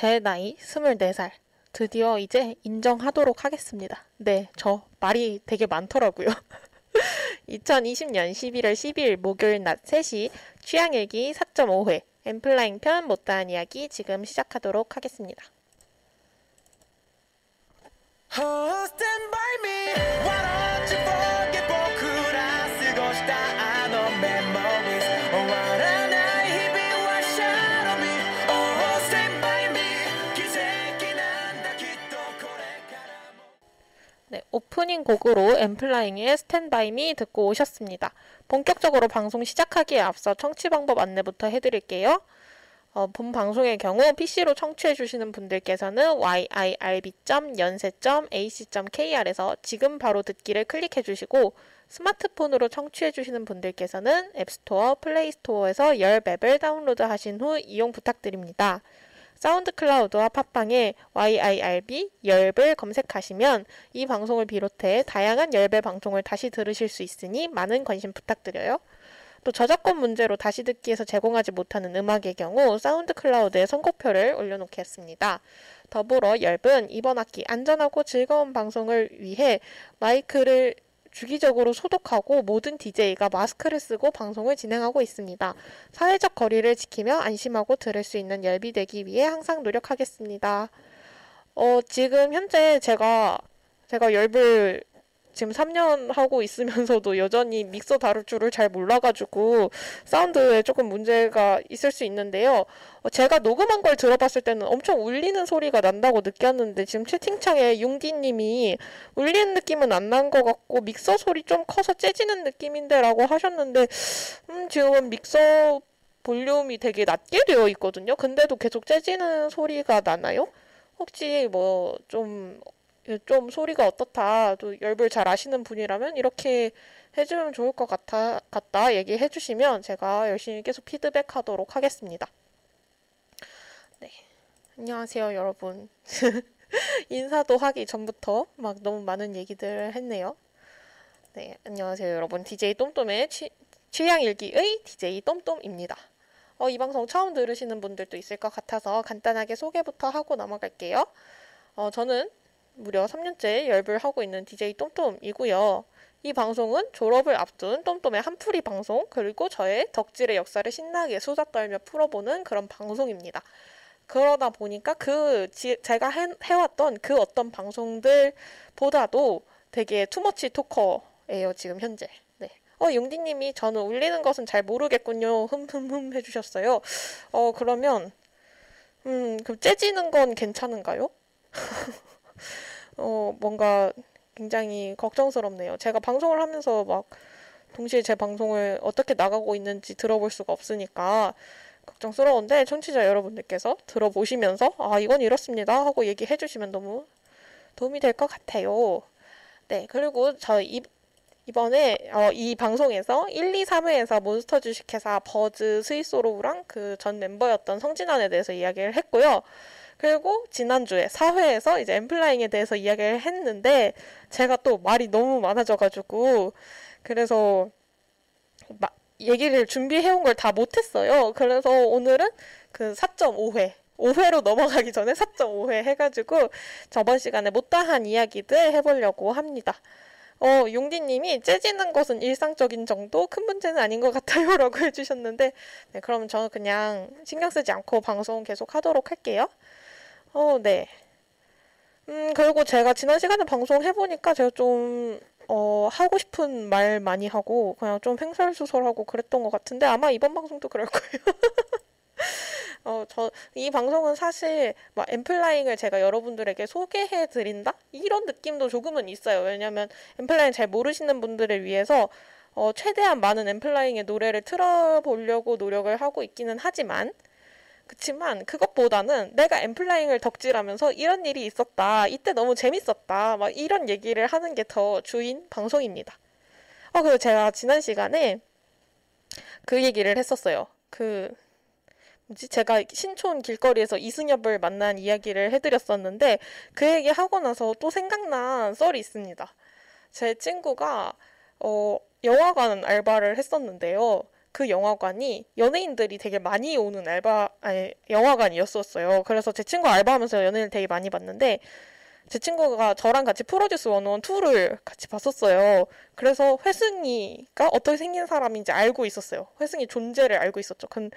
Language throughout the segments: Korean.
제 나이 24살. 드디어 이제 인정하도록 하겠습니다. 네, 저 말이 되게 많더라고요. 2020년 11월 12일 목요일 낮 3시 취향일기 4.5회 엠플라잉 편 못다한 이야기 지금 시작하도록 하겠습니다. Oh, 오프닝 곡으로 엔플라잉의 Stand By Me 듣고 오셨습니다. 본격적으로 방송 시작하기에 앞서 청취 방법 안내부터 해드릴게요. 어, 본 방송의 경우 PC로 청취해 주시는 분들께서는 yirb.yonsei.ac.kr에서 지금 바로 듣기를 클릭해 주시고 스마트폰으로 청취해 주시는 분들께서는 앱스토어, 플레이스토어에서 열 앱을 다운로드 하신 후 이용 부탁드립니다. 사운드 클라우드와 팟빵에 YIRB 열을 검색하시면 이 방송을 비롯해 다양한 열배 방송을 다시 들으실 수 있으니 많은 관심 부탁드려요. 또 저작권 문제로 다시 듣기에서 제공하지 못하는 음악의 경우 사운드 클라우드에 선곡표를 올려놓겠습니다. 더불어 열은 이번 학기 안전하고 즐거운 방송을 위해 마이크를 주기적으로 소독하고 모든 DJ가 마스크를 쓰고 방송을 진행하고 있습니다. 사회적 거리를 지키며 안심하고 들을 수 있는 열비 되기 위해 항상 노력하겠습니다. 어, 지금 현재 제가 제가 열불 지금 3년 하고 있으면서도 여전히 믹서 다룰 줄을 잘 몰라가지고 사운드에 조금 문제가 있을 수 있는데요. 어, 제가 녹음한 걸 들어봤을 때는 엄청 울리는 소리가 난다고 느꼈는데 지금 채팅창에 융디님이 울리는 느낌은 안 난 것 같고 믹서 소리 좀 커서 째지는 느낌인데 라고 하셨는데 음, 지금 믹서 볼륨이 되게 낮게 되어 있거든요. 근데도 계속 째지는 소리가 나나요? 혹시 뭐 좀 좀 소리가 어떻다, 또 열불 잘 아시는 분이라면 이렇게 해주면 좋을 것 같아, 같다 얘기해 주시면 제가 열심히 계속 피드백 하도록 하겠습니다. 네. 안녕하세요, 여러분. 인사도 하기 전부터 막 너무 많은 얘기들을 했네요. 네, 안녕하세요, 여러분. DJ 똠똠의 취, 취향일기의 DJ 똠똠입니다. 어, 이 방송 처음 들으시는 분들도 있을 것 같아서 간단하게 소개부터 하고 넘어갈게요. 어, 저는 무려 3년째 열불 하고 있는 DJ 똠똠이고요. 이 방송은 졸업을 앞둔 똠똠의 한풀이 방송 그리고 저의 덕질의 역사를 신나게 수다 떨며 풀어보는 그런 방송입니다. 그러다 보니까 그 지, 제가 해, 해왔던 그 어떤 방송들보다도 되게 투머치 토커예요 지금 현재. 네. 어 용디님이 저는 울리는 것은 잘 모르겠군요. 흠흠흠 해주셨어요. 어 그러면 음그 째지는 건 괜찮은가요? 어, 뭔가 굉장히 걱정스럽네요. 제가 방송을 하면서 막 동시에 제 방송을 어떻게 나가고 있는지 들어볼 수가 없으니까 걱정스러운데 청취자 여러분들께서 들어보시면서 아 이건 이렇습니다 하고 얘기해 주시면 너무 도움이 될 것 같아요. 네 그리고 저 이, 이번에 어, 이 방송에서 1, 2, 3회에서 몬스터 주식회사 버즈 스위스로우랑 그 전 멤버였던 성진환에 대해서 이야기를 했고요. 그리고 지난주에 사회에서 이제 엠플라잉에 대해서 이야기를 했는데 제가 또 말이 너무 많아져가지고 그래서 마, 얘기를 준비해온 걸 다 못했어요. 그래서 오늘은 그 4.5회 5회로 넘어가기 전에 4.5회 해가지고 저번 시간에 못다한 이야기들 해보려고 합니다. 어, 용디님이 째지는 것은 일상적인 정도 큰 문제는 아닌 것 같아요 라고 해주셨는데 네, 그럼 저는 그냥 신경 쓰지 않고 방송 계속 하도록 할게요. 어, 네. 음, 그리고 제가 지난 시간에 방송 해보니까 제가 좀, 어, 하고 싶은 말 많이 하고, 그냥 좀 횡설수설하고 그랬던 것 같은데, 아마 이번 방송도 그럴 거예요. 어, 저, 이 방송은 사실, 막, 엠플라잉을 제가 여러분들에게 소개해 드린다? 이런 느낌도 조금은 있어요. 왜냐면, 엠플라잉 잘 모르시는 분들을 위해서, 어, 최대한 많은 엠플라잉의 노래를 틀어보려고 노력을 하고 있기는 하지만, 그치만 그것보다는 내가 엠플라잉을 덕질하면서 이런 일이 있었다. 이때 너무 재밌었다. 막 이런 얘기를 하는 게 더 주인 방송입니다. 어, 그리고 제가 지난 시간에 그 얘기를 했었어요. 그? 제가 신촌 길거리에서 이승엽을 만난 이야기를 해드렸었는데 그 얘기 하고 나서 또 생각난 썰이 있습니다. 제 친구가, 어, 영화관 알바를 했었는데요. 그 영화관이 연예인들이 되게 많이 오는 알바 아니 영화관이었었어요. 그래서 제 친구 알바하면서 연예인을 되게 많이 봤는데 제 친구가 저랑 같이 프로듀스 101 2를 같이 봤었어요. 그래서 회승이가 어떻게 생긴 사람인지 알고 있었어요. 회승이 존재를 알고 있었죠. 근,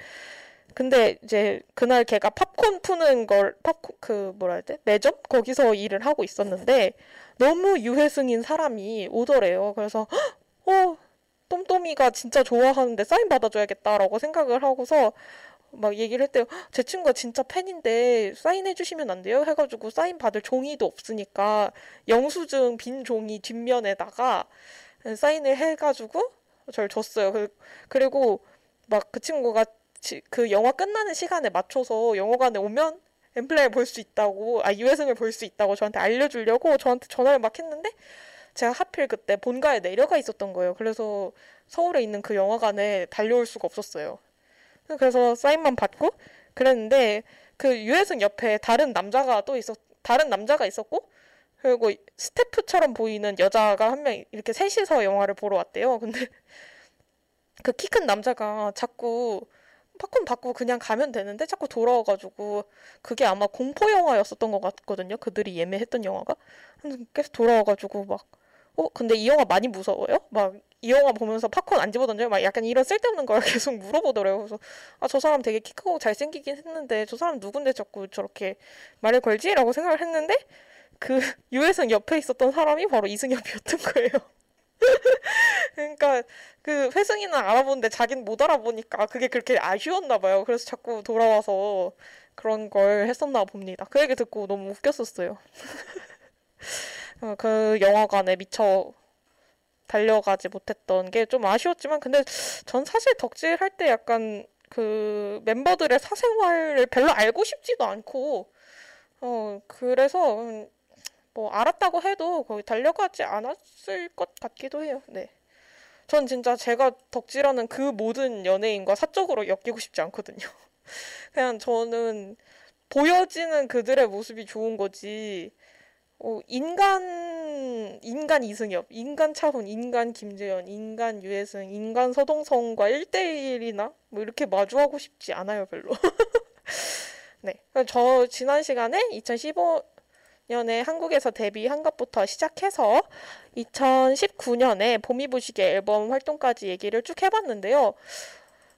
근데 이제 그날 걔가 팝콘 푸는 걸 팝콘 그 뭐라 해야 돼 매점 거기서 일을 하고 있었는데 너무 유해승인 사람이 오더래요. 그래서 어 똠똠이가 진짜 좋아하는데 사인 받아줘야겠다라고 생각을 하고서 막 얘기를 했대요. 제 친구가 진짜 팬인데 사인해 주시면 안 돼요? 해가지고 사인 받을 종이도 없으니까 영수증 빈 종이 뒷면에다가 사인을 해가지고 절 줬어요. 그, 그리고 막 그 친구가 그 영화 끝나는 시간에 맞춰서 영화관에 오면 엠플라이 볼 수 있다고, 아, 유해승을 볼 수 있다고 저한테 알려주려고 저한테 전화를 막 했는데 제가 하필 그때 본가에 내려가 있었던 거예요. 그래서 서울에 있는 그 영화관에 달려올 수가 없었어요. 그래서 사인만 받고 그랬는데 그 유해승 옆에 다른 남자가 또 있었 다른 남자가 있었고 그리고 스태프처럼 보이는 여자가 한 명 이렇게 셋이서 영화를 보러 왔대요. 근데 그 키 큰 남자가 자꾸 팝콘 받고 그냥 가면 되는데 자꾸 돌아와가지고 그게 아마 공포 영화였었던 것 같거든요. 그들이 예매했던 영화가 계속 돌아와가지고 막 어, 근데 이 영화 많이 무서워요? 막, 이 영화 보면서 팝콘 안 집어던져요? 막 약간 이런 쓸데없는 걸 계속 물어보더래요. 그래서, 아, 저 사람 되게 키 크고 잘생기긴 했는데, 저 사람 누군데 자꾸 저렇게 말을 걸지? 라고 생각을 했는데, 그, 유해승 옆에 있었던 사람이 바로 이승엽이었던 거예요. 그러니까, 그, 회승이는 알아보는데 자기는 못 알아보니까 그게 그렇게 아쉬웠나 봐요. 그래서 자꾸 돌아와서 그런 걸 했었나 봅니다. 그 얘기 듣고 너무 웃겼었어요. 어, 그 영화관에 미처 달려가지 못했던 게 좀 아쉬웠지만 근데 전 사실 덕질 할 때 약간 그 멤버들의 사생활을 별로 알고 싶지도 않고 어 그래서 음, 뭐 알았다고 해도 거기 달려가지 않았을 것 같기도 해요. 네. 전 진짜 제가 덕질하는 그 모든 연예인과 사적으로 엮이고 싶지 않거든요. 그냥 저는 보여지는 그들의 모습이 좋은 거지. 어, 인간 인간 이승엽, 인간 차훈, 인간 김재현, 인간 유해승, 인간 서동성과 1대1이나 뭐 이렇게 마주하고 싶지 않아요, 별로. 네. 저 지난 시간에 2015 년에 한국에서 데뷔한 것부터 시작해서 2019년에 봄이 부시계 앨범 활동까지 얘기를 쭉 해봤는데요.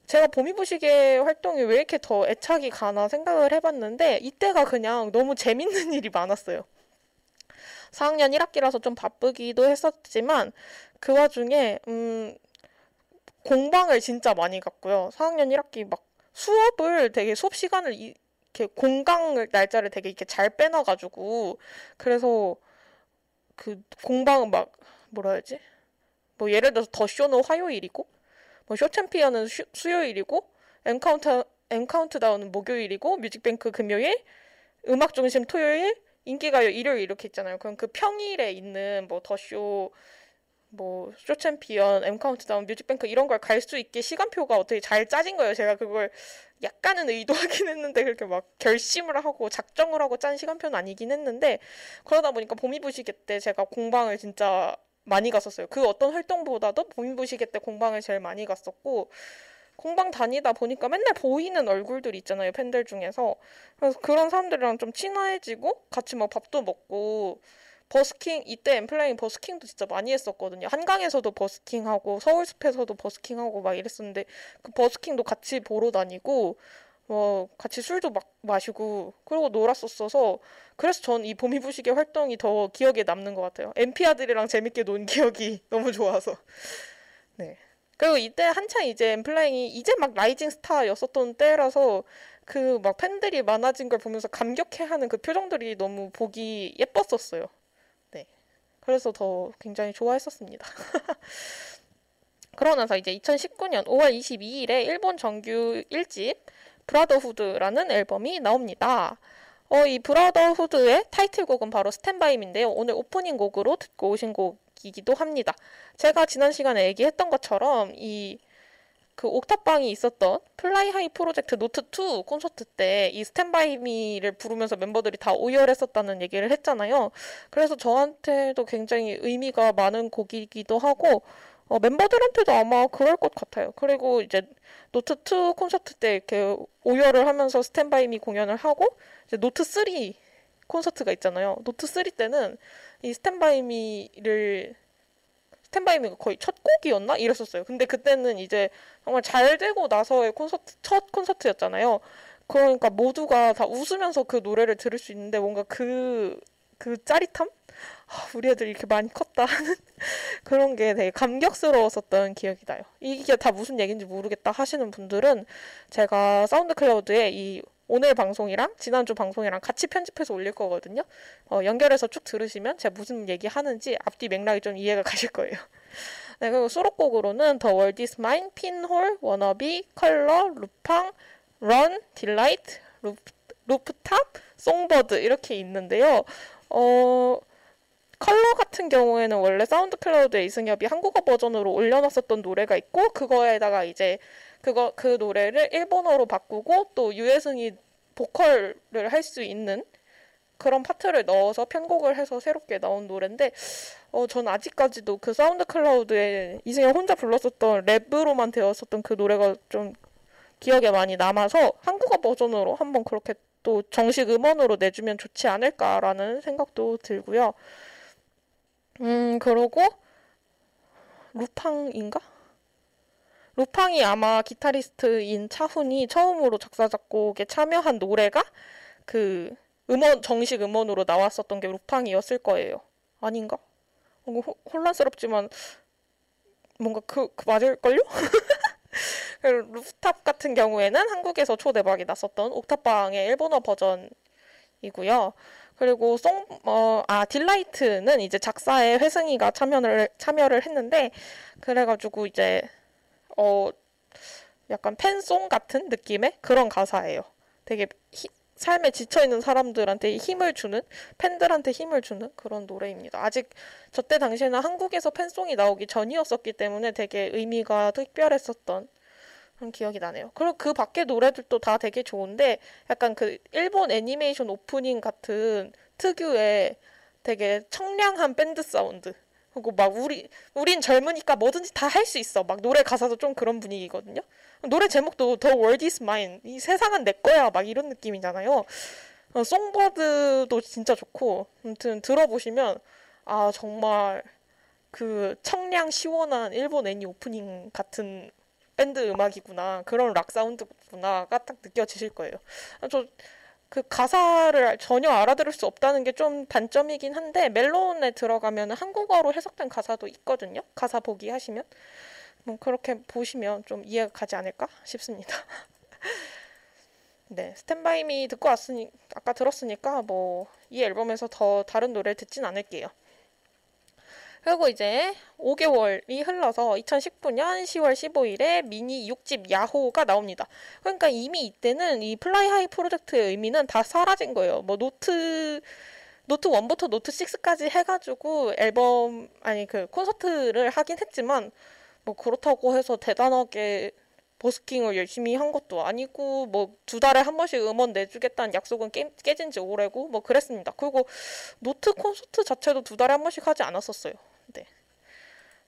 제가 봄이 부시계 활동이 왜 이렇게 더 애착이 가나 생각을 해봤는데 이때가 그냥 너무 재밌는 일이 많았어요. 4학년 1학기라서 좀 바쁘기도 했었지만 그 와중에 음 공방을 진짜 많이 갔고요. 4학년 1학기 막 수업을 되게 수업 시간을 이, 렇게 공강 날짜를 되게 이렇게 잘 빼놔가지고 그래서 그 공방은 막 뭐라 해야지 뭐 예를 들어서 더 쇼는 화요일이고 뭐 쇼 챔피언은 수, 수요일이고 엔카운트 엔카운트다운은 목요일이고 뮤직뱅크 금요일 음악 중심 토요일 인기가요 일요일 이렇게 있잖아요. 그럼 그 평일에 있는 뭐 더쇼 뭐 쇼챔피언, 엠카운트다운, 뮤직뱅크 이런 걸 갈 수 있게 시간표가 어떻게 잘 짜진 거예요. 제가 그걸 약간은 의도하긴 했는데 그렇게 막 결심을 하고 작정을 하고 짠 시간표는 아니긴 했는데 그러다 보니까 봄이부시계 때 제가 공방을 진짜 많이 갔었어요. 그 어떤 활동보다도 봄이부시계 때 공방을 제일 많이 갔었고 공방 다니다 보니까 맨날 보이는 얼굴들 있잖아요, 팬들 중에서. 그래서 그런 사람들이랑 좀 친해지고 같이 막 밥도 먹고 버스킹 이때 엠플라잉 버스킹도 진짜 많이 했었거든요. 한강에서도 버스킹하고 서울숲에서도 버스킹하고 막 이랬었는데 그 버스킹도 같이 보러 다니고 뭐 같이 술도 막 마시고 그러고 놀았었어서 그래서 전 이 봄이 부시게 활동이 더 기억에 남는 것 같아요. 엔피아들이랑 재밌게 논 기억이 너무 좋아서 네. 그리고 이때 한창 이제 엔플라잉이 이제 막 rising 스타였었던 때라서 그 막 팬들이 많아진 걸 보면서 감격해하는 그 표정들이 너무 보기 예뻤었어요. 네. 그래서 더 굉장히 좋아했었습니다. 그러고 나서 이제 2019년 5월 22일에 일본 정규 1집 Brotherhood라는 앨범이 나옵니다. 어, 이 Brotherhood의 타이틀곡은 바로 Stand by Me인데요. 오늘 오프닝 곡으로 듣고 오신 곡 이기도 합니다. 제가 지난 시간에 얘기했던 것처럼 이 그 옥탑방이 있었던 Fly High 프로젝트 노트 2 콘서트 때 이 Stand by Me를 부르면서 멤버들이 다 오열했었다는 얘기를 했잖아요. 그래서 저한테도 굉장히 의미가 많은 곡이기도 하고 어, 멤버들한테도 아마 그럴 것 같아요. 그리고 이제 노트 2 콘서트 때 이렇게 오열을 하면서 Stand by Me 공연을 하고 이제 노트 3 콘서트가 있잖아요. 노트 3 때는 이 스탠바이 미를 스탠바이미가 거의 첫 곡이었나? 이랬었어요. 근데 그때는 이제 정말 잘 되고 나서의 콘서트, 첫 콘서트였잖아요. 그러니까 모두가 다 웃으면서 그 노래를 들을 수 있는데 뭔가 그, 그 짜릿함? 아, 우리 애들 이렇게 많이 컸다 하는 그런 게 되게 감격스러웠었던 기억이 나요. 이게 다 무슨 얘기인지 모르겠다 하시는 분들은 제가 SoundCloud에 이 오늘 방송이랑 지난주 방송이랑 같이 편집해서 올릴 거거든요. 어, 연결해서 쭉 들으시면 제가 무슨 얘기 하는지 앞뒤 맥락이 좀 이해가 가실 거예요. 네, 그리고 수록곡으로는 The World Is Mine, Pinhole, Wanna Be, Color, 루팡, Run, Delight, Rooftop, Songbird 이렇게 있는데요. 어, 컬러 같은 경우에는 원래 SoundCloud에 이승협이 한국어 버전으로 올려놨었던 노래가 있고 그거에다가 이제 그거 그 노래를 일본어로 바꾸고 또 유회승이 보컬을 할 수 있는 그런 파트를 넣어서 편곡을 해서 새롭게 나온 노래인데 어, 전 아직까지도 그 SoundCloud에 이승협 혼자 불렀었던 랩으로만 되었었던 그 노래가 좀 기억에 많이 남아서 한국어 버전으로 한번 그렇게 또 정식 음원으로 내주면 좋지 않을까라는 생각도 들고요. 음, 그러고 루팡인가? 루팡이 아마 기타리스트인 차훈이 처음으로 작사 작곡에 참여한 노래가 그 음원 정식 음원으로 나왔었던 게 루팡이었을 거예요. 아닌가? 호, 혼란스럽지만 뭔가 그, 그 맞을걸요? 루프탑 같은 경우에는 한국에서 초대박이 났었던 옥탑방의 일본어 버전이고요. 그리고 송, 어, 아, Delight는 이제 작사에 회승이가 참여를, 참여를 했는데, 그래가지고 이제, 어, 약간 팬송 같은 느낌의 그런 가사예요. 되게 히, 삶에 지쳐 있는 사람들한테 힘을 주는, 팬들한테 힘을 주는 그런 노래입니다. 아직 저때 당시에는 한국에서 팬송이 나오기 전이었었기 때문에 되게 의미가 특별했었던 그런 기억이 나네요. 그리고 그 밖에 노래들도 다 되게 좋은데 약간 그 일본 애니메이션 오프닝 같은 특유의 되게 청량한 밴드 사운드. 그리고 막 우리 우린 젊으니까 뭐든지 다 할 수 있어. 막 노래 가사도 좀 그런 분위기거든요. 노래 제목도 The World Is Mine. 이 세상은 내 거야. 막 이런 느낌이잖아요. 어, Songbird도 진짜 좋고 아무튼 들어보시면 아 정말 그 청량 시원한 일본 애니 오프닝 같은 밴드 음악이구나 그런 락 사운드구나가 딱 느껴지실 거예요. 저 그 가사를 전혀 알아들을 수 없다는 게 좀 단점이긴 한데 멜론에 들어가면 한국어로 해석된 가사도 있거든요. 가사 보기 하시면 뭐 그렇게 보시면 좀 이해가 가지 않을까 싶습니다. 네, 스탠바이미 듣고 왔으니 아까 들었으니까 뭐 이 앨범에서 더 다른 노래를 듣진 않을게요. 그리고 이제 5개월이 흘러서 2019년 10월 15일에 미니 6집 야호가 나옵니다. 그러니까 이미 이때는 이 Fly High 프로젝트의 의미는 다 사라진 거예요. 뭐 노트 노트 1부터 노트 6까지 해가지고 앨범 아니 그 콘서트를 하긴 했지만 뭐 그렇다고 해서 대단하게 버스킹을 열심히 한 것도 아니고 뭐 두 달에 한 번씩 음원 내주겠다는 약속은 깨, 깨진 지 오래고 뭐 그랬습니다. 그리고 노트 콘서트 자체도 두 달에 한 번씩 하지 않았었어요.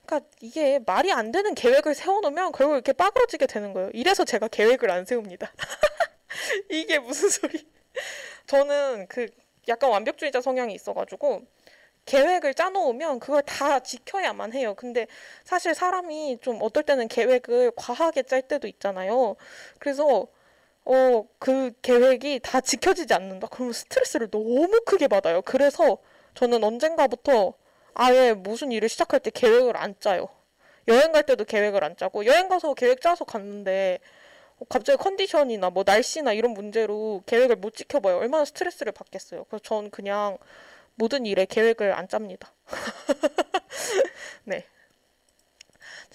네. 그러니까 이게 말이 안 되는 계획을 세워놓으면 결국 이렇게 빠그러지게 되는 거예요. 이래서 제가 계획을 안 세웁니다. 이게 무슨 소리? 저는 그 약간 완벽주의자 성향이 있어가지고 계획을 짜놓으면 그걸 다 지켜야만 해요. 근데 사실 사람이 좀 어떨 때는 계획을 과하게 짤 때도 있잖아요. 그래서 어, 그 계획이 다 지켜지지 않는다. 그러면 스트레스를 너무 크게 받아요. 그래서 저는 언젠가부터 아예 무슨 일을 시작할 때 계획을 안 짜요. 여행 갈 때도 계획을 안 짜고 여행 가서 계획 짜서 갔는데 갑자기 컨디션이나 뭐 날씨나 이런 문제로 계획을 못 지켜봐요. 얼마나 스트레스를 받겠어요. 그래서 전 그냥 모든 일에 계획을 안 짭니다. 네.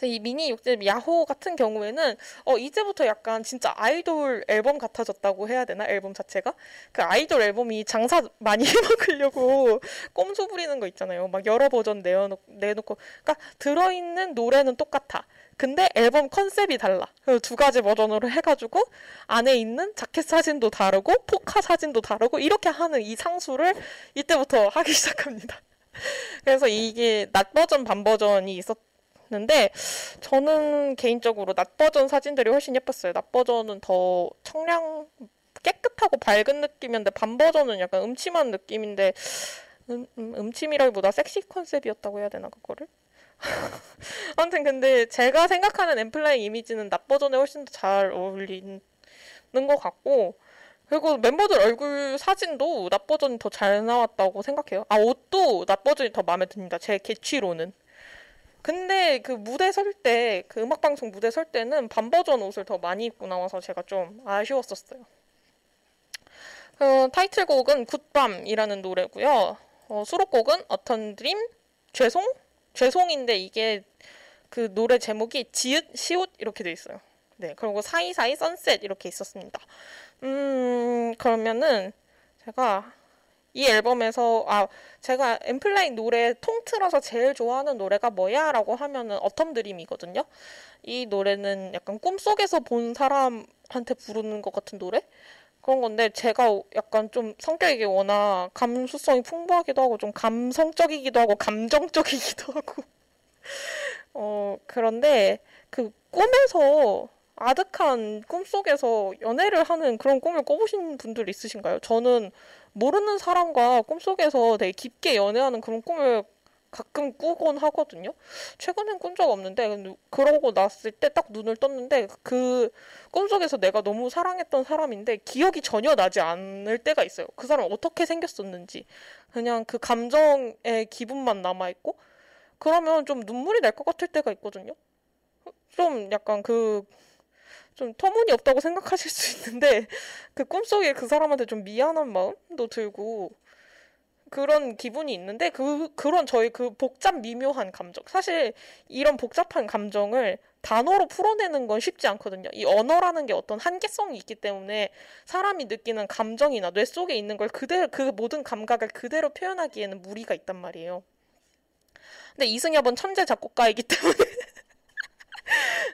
이 미니 육집 야호 같은 경우에는 어 이제부터 약간 진짜 아이돌 앨범 같아졌다고 해야 되나? 앨범 자체가? 그 아이돌 앨범이 장사 많이 해먹으려고 꼼수 부리는 거 있잖아요. 막 여러 버전 내어놓, 내놓고. 그러니까 들어있는 노래는 똑같아. 근데 앨범 컨셉이 달라. 두 가지 버전으로 해가지고 안에 있는 자켓 사진도 다르고 포카 사진도 다르고 이렇게 하는 이 상술을 이때부터 하기 시작합니다. 그래서 이게 낮 버전 밤 버전이 있었 근데 저는 개인적으로 낮 버전 사진들이 훨씬 예뻤어요. 낮 버전은 더 청량 깨끗하고 밝은 느낌인데 밤 버전은 약간 음침한 느낌인데 음, 음, 음 침이라기보다 섹시 컨셉이었다고 해야 되나 그거를? 아무튼 근데 제가 생각하는 엠플라잉 이미지는 낮 버전에 훨씬 더 잘 어울리는 것 같고 그리고 멤버들 얼굴 사진도 낮 버전이 더 잘 나왔다고 생각해요. 아 옷도 낮 버전이 더 마음에 듭니다. 제 개취로는. 근데 그 무대 설 때, 그 음악방송 무대 설 때는 밤 버전 옷을 더 많이 입고 나와서 제가 좀 아쉬웠었어요. 어, 타이틀곡은 굿밤이라는 노래고요. 어, 수록곡은 어떤 드림, 죄송, 죄송인데 이게 그 노래 제목이 지읒, 시옷 이렇게 돼 있어요. 네, 그리고 사이사이 선셋 이렇게 있었습니다. 음, 그러면은 제가 이 앨범에서 아 제가 엠플라잉 노래 통틀어서 제일 좋아하는 노래가 뭐야라고 하면은 어텀 드림이거든요. 이 노래는 약간 꿈속에서 본 사람한테 부르는 것 같은 노래? 그런 건데 제가 약간 좀 성격이 워낙 감수성이 풍부하기도 하고 좀 감성적이기도 하고 감정적이기도 하고 어 그런데 그 꿈에서 아득한 꿈속에서 연애를 하는 그런 꿈을 꿔보신 분들 있으신가요? 저는 모르는 사람과 꿈속에서 되게 깊게 연애하는 그런 꿈을 가끔 꾸곤 하거든요. 최근엔 꾼 적 없는데 그러고 났을 때 딱 눈을 떴는데 그 꿈속에서 내가 너무 사랑했던 사람인데 기억이 전혀 나지 않을 때가 있어요. 그 사람 어떻게 생겼었는지 그냥 그 감정의 기분만 남아 있고 그러면 좀 눈물이 날 것 같을 때가 있거든요. 좀 약간 그 좀 터무니없다고 생각하실 수 있는데 그 꿈속에 그 사람한테 좀 미안한 마음도 들고 그런 기분이 있는데 그 그런 저희 그 복잡 미묘한 감정 사실 이런 복잡한 감정을 단어로 풀어내는 건 쉽지 않거든요. 이 언어라는 게 어떤 한계성이 있기 때문에 사람이 느끼는 감정이나 뇌 속에 있는 걸 그대로 그 모든 감각을 그대로 표현하기에는 무리가 있단 말이에요. 근데 이승엽은 천재 작곡가이기 때문에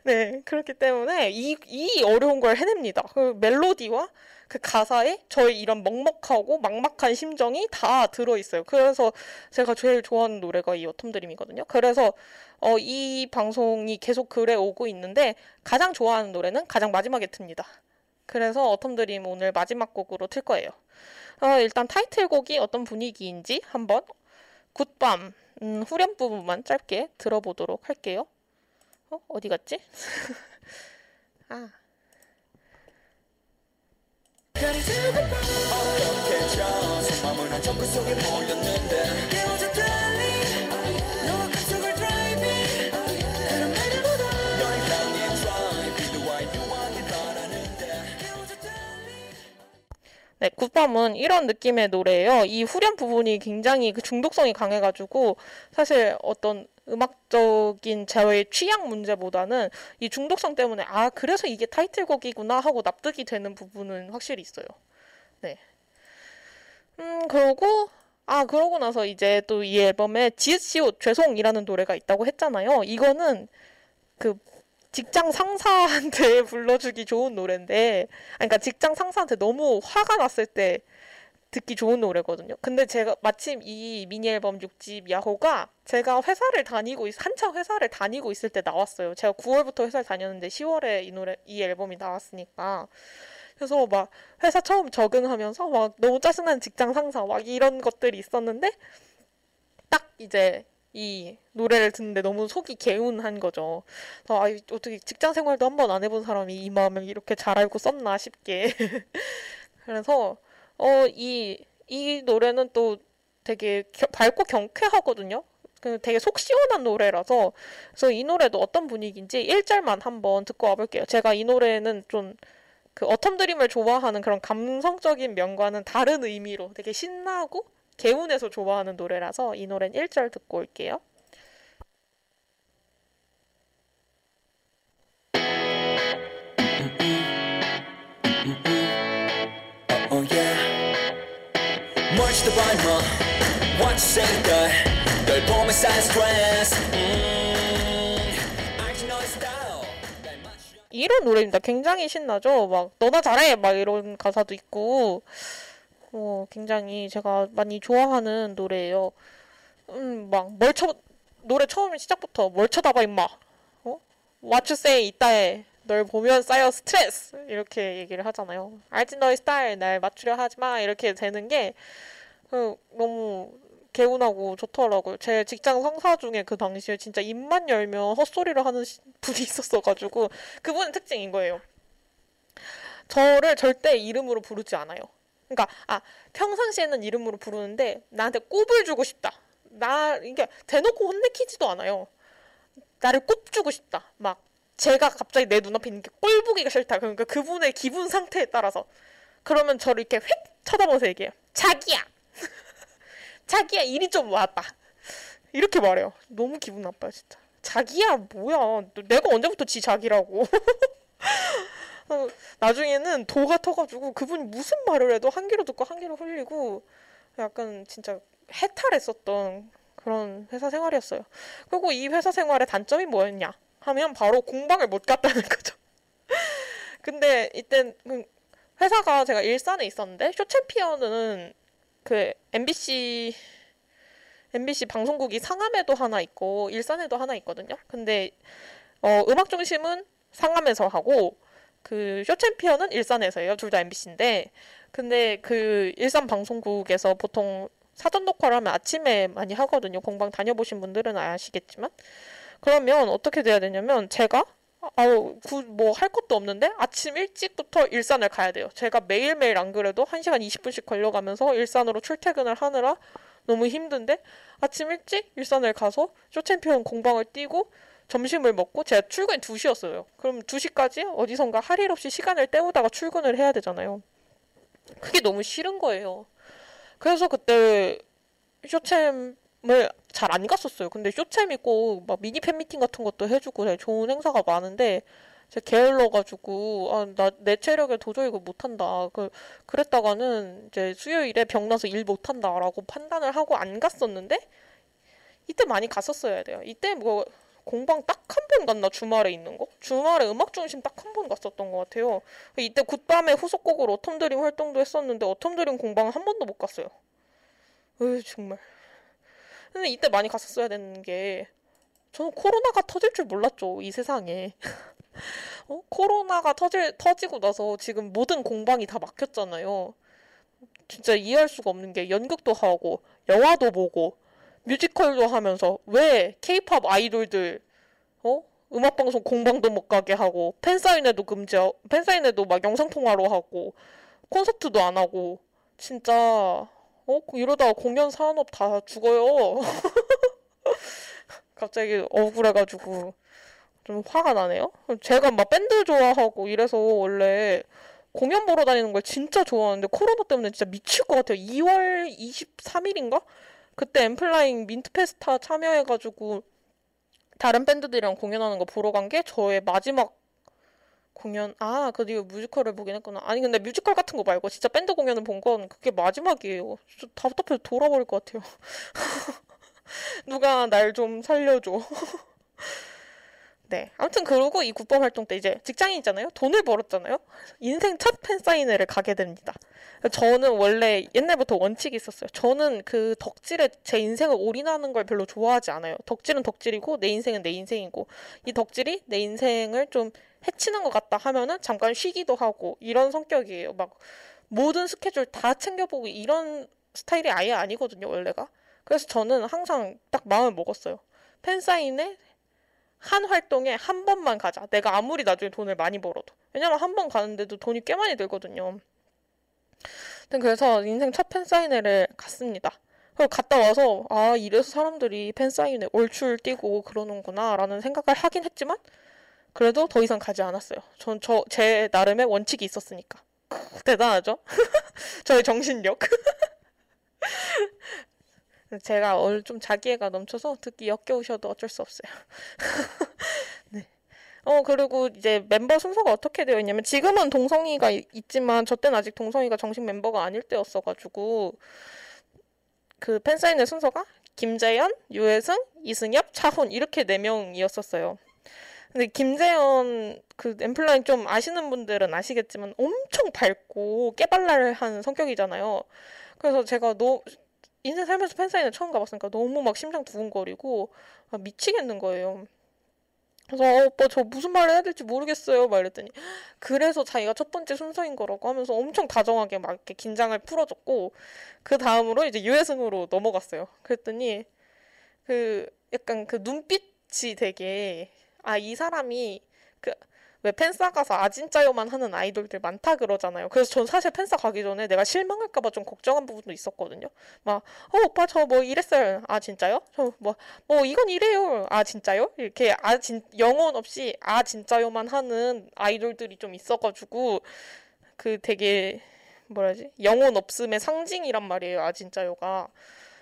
네 그렇기 때문에 이 이 어려운 걸 해냅니다. 그 멜로디와 그 가사에 저의 이런 먹먹하고 막막한 심정이 다 들어있어요. 그래서 제가 제일 좋아하는 노래가 이 어텀 드림이거든요. 그래서 어, 이 방송이 계속 글에 오고 있는데 가장 좋아하는 노래는 가장 마지막에 틉니다. 그래서 어텀 드림 오늘 마지막 곡으로 틀 거예요. 어, 일단 타이틀곡이 어떤 분위기인지 한번 굿밤 음, 후렴 부분만 짧게 들어보도록 할게요. 어? 어디 갔지? 아. 네, 굿밤은 이런 느낌의 노래예요. 이 후렴 부분이 굉장히 그 중독성이 강해가지고 사실 어떤 음악적인 저의 취향 문제보다는 이 중독성 때문에 아 그래서 이게 타이틀곡이구나 하고 납득이 되는 부분은 확실히 있어요. 네. 음 그러고 아 그러고 나서 이제 또 이 앨범에 지읒시옷 죄송이라는 노래가 있다고 했잖아요. 이거는 그 직장 상사한테 불러주기 좋은 노래인데, 그러니까 직장 상사한테 너무 화가 났을 때 듣기 좋은 노래거든요. 근데 제가 마침 이 미니 앨범 6집 야호가 제가 회사를 다니고 있, 한창 회사를 다니고 있을 때 나왔어요. 제가 9월부터 회사를 다녔는데 10월에 이 노래 이 앨범이 나왔으니까 그래서 막 회사 처음 적응하면서 막 너무 짜증나는 직장 상사 막 이런 것들이 있었는데 딱 이제 이 노래를 듣는데 너무 속이 개운한 거죠. 아, 어떻게 직장 생활도 한 번 안 해본 사람이 이 마음을 이렇게 잘 알고 썼나 싶게. 그래서 어, 이, 이 노래는 또 되게 겨, 밝고 경쾌하거든요. 그 되게 속 시원한 노래라서 그래서 이 노래도 어떤 분위기인지 1절만 한번 듣고 와볼게요. 제가 이 노래는 좀 그 어텀 드림을 좋아하는 그런 감성적인 면과는 다른 의미로 되게 신나고 개운해서 좋아하는 노래라서 이 노래는 1절 듣고 올게요. 멀지도 않아 girl 널 보면 쌓인 스트레스 이런 노래입니다. 굉장히 신나죠. 막 너나 잘해 막 이런 가사도 있고 어 굉장히 제가 많이 좋아하는 노래예요. 음 막 멀쳐 노래 처음 시작부터 뭘 쳐다봐 임마. 어? What you say 이따에 널 보면 쌓여 스트레스 이렇게 얘기를 하잖아요. 알지 너의 스타일 날 맞추려 하지 마 이렇게 되는 게 그, 너무 개운하고 좋더라고요. 제 직장 상사 중에 그 당시에 진짜 입만 열면 헛소리를 하는 분이 있었어가지고 그분의 특징인 거예요. 저를 절대 이름으로 부르지 않아요. 그러니까 아 평상시에는 이름으로 부르는데 나한테 꼽을 주고 싶다. 나 이게 대놓고 혼내키지도 않아요. 나를 꼽주고 싶다. 막 제가 갑자기 내 눈앞에 있는 게 꼴 보기가 싫다. 그러니까 그분의 기분 상태에 따라서 그러면 저를 이렇게 휙 쳐다보면서 얘기해요. 자기야. 자기야 일이 좀 왔다. 이렇게 말해요. 너무 기분 나빠요 진짜. 자기야 뭐야. 내가 언제부터 지 자기라고. 어, 나중에는 도가 터가지고 그분이 무슨 말을 해도 한 귀로 듣고 한 귀로 흘리고 약간 진짜 해탈했었던 그런 회사 생활이었어요. 그리고 이 회사 생활의 단점이 뭐였냐 하면 바로 공방을 못 갔다는 거죠. 근데 이때 그 회사가 제가 일산에 있었는데 쇼챔피언은 그 MBC MBC 방송국이 상암에도 하나 있고 일산에도 하나 있거든요. 근데 어, 음악 중심은 상암에서 하고 그 쇼챔피언은 일산에서예요. 둘 다 MBC인데 근데 그 일산 방송국에서 보통 사전 녹화를 하면 아침에 많이 하거든요. 공방 다녀보신 분들은 아시겠지만 그러면 어떻게 돼야 되냐면 제가 아우 뭐 할 것도 없는데 아침 일찍부터 일산을 가야 돼요. 제가 매일매일 안 그래도 1시간 20분씩 걸려가면서 일산으로 출퇴근을 하느라 너무 힘든데 아침 일찍 일산을 가서 쇼챔피언 공방을 뛰고 점심을 먹고 제가 출근이 2시였어요. 그럼 2시까지 어디선가 할 일 없이 시간을 때우다가 출근을 해야 되잖아요. 그게 너무 싫은 거예요. 그래서 그때 쇼챔을 잘 안 갔었어요. 근데 쇼챔이 고막 미니 팬미팅 같은 것도 해주고 좋은 행사가 많은데 제가 게을러가지고 아 나 내 체력에 도저히 이거 못한다. 그 그랬다가는 이제 수요일에 병나서 일 못한다라고 판단을 하고 안 갔었는데 이때 많이 갔었어야 돼요. 이때 뭐 공방 딱 한 번 갔나 주말에 있는 거? 주말에 음악 중심 딱 한 번 갔었던 것 같아요. 이때 굿밤의 후속곡으로 어텀드림 활동도 했었는데 어텀드림 공방은 한 번도 못 갔어요. 으 정말. 근데 이때 많이 갔었어야 되는 게 저는 코로나가 터질 줄 몰랐죠 이 세상에. 어? 코로나가 터질 터지고 나서 지금 모든 공방이 다 막혔잖아요. 진짜 이해할 수가 없는 게 연극도 하고 영화도 보고 뮤지컬도 하면서 왜 케이팝 아이돌들 어 음악 방송 공방도 못 가게 하고 팬사인회도 금지하고 팬사인회도 막 영상 통화로 하고 콘서트도 안 하고 진짜 어 이러다가 공연 산업 다 죽어요. 갑자기 억울해가지고 좀 화가 나네요. 제가 막 밴드 좋아하고 이래서 원래 공연 보러 다니는 걸 진짜 좋아하는데 코로나 때문에 진짜 미칠 것 같아요. 2월 23일인가? 그때 엠플라잉 민트페스타 참여해가지고 다른 밴드들이랑 공연하는 거 보러 간 게 저의 마지막 공연 아 그리고 뮤지컬을 보긴 했구나 아니 근데 뮤지컬 같은 거 말고 진짜 밴드 공연을 본 건 그게 마지막이에요 답답해서 돌아버릴 것 같아요 누가 날 좀 살려줘 네. 아무튼 그러고 이 굿밤 활동 때 이제 직장인이잖아요. 돈을 벌었잖아요. 인생 첫 팬사인회를 가게 됩니다. 저는 원래 옛날부터 원칙이 있었어요. 저는 그 덕질에 제 인생을 올인하는 걸 별로 좋아하지 않아요. 덕질은 덕질이고 내 인생은 내 인생이고 이 덕질이 내 인생을 좀 해치는 것 같다 하면은 잠깐 쉬기도 하고 이런 성격이에요. 막 모든 스케줄 다 챙겨보고 이런 스타일이 아예 아니거든요, 원래가. 그래서 저는 항상 딱 마음을 먹었어요. 팬사인회 한 활동에 한 번만 가자. 내가 아무리 나중에 돈을 많이 벌어도. 왜냐면 한 번 가는데도 돈이 꽤 많이 들거든요. 그래서 인생 첫 팬사인회를 갔습니다. 그리고 갔다 와서 아 이래서 사람들이 팬사인회 올출 뛰고 그러는구나 라는 생각을 하긴 했지만 그래도 더 이상 가지 않았어요. 전 저 제 나름의 원칙이 있었으니까. 대단하죠? 저의 정신력. 제가 오늘 좀 자기애가 넘쳐서 듣기 역겨우셔도 어쩔 수 없어요. 네. 어, 그리고 이제 멤버 순서가 어떻게 되어 있냐면 지금은 동성이가 있지만 저 때는 아직 동성이가 정식 멤버가 아닐 때였어가지고 그 팬사인회 순서가 김재현, 유혜승, 이승엽, 차훈 이렇게 네 명이었었어요. 근데 김재현 그 엠플라잉 좀 아시는 분들은 아시겠지만 엄청 밝고 깨발랄한 성격이잖아요. 그래서 제가 너 인생 살면서 팬사인회 처음 가봤으니까 너무 막 심장 두근거리고 미치겠는 거예요. 그래서 어, 오빠 저 무슨 말을 해야 될지 모르겠어요 막 이랬더니 그래서 자기가 첫 번째 순서인 거라고 하면서 엄청 다정하게 막 이렇게 긴장을 풀어줬고 그 다음으로 이제 유해승으로 넘어갔어요 그랬더니 그 약간 그 눈빛이 되게 아 이 사람이 그 왜 팬싸 가서 아 진짜요만 하는 아이돌들 많다 그러잖아요. 그래서 전 사실 팬싸 가기 전에 내가 실망할까봐 좀 걱정한 부분도 있었거든요. 막, 어, 오빠 저 뭐 이랬어요. 아 진짜요? 저 뭐, 뭐 이건 이래요. 아 진짜요? 이렇게 아 진, 영혼 없이 아 진짜요만 하는 아이돌들이 좀 있어가지고 그 되게 뭐라지? 영혼 없음의 상징이란 말이에요. 아 진짜요가.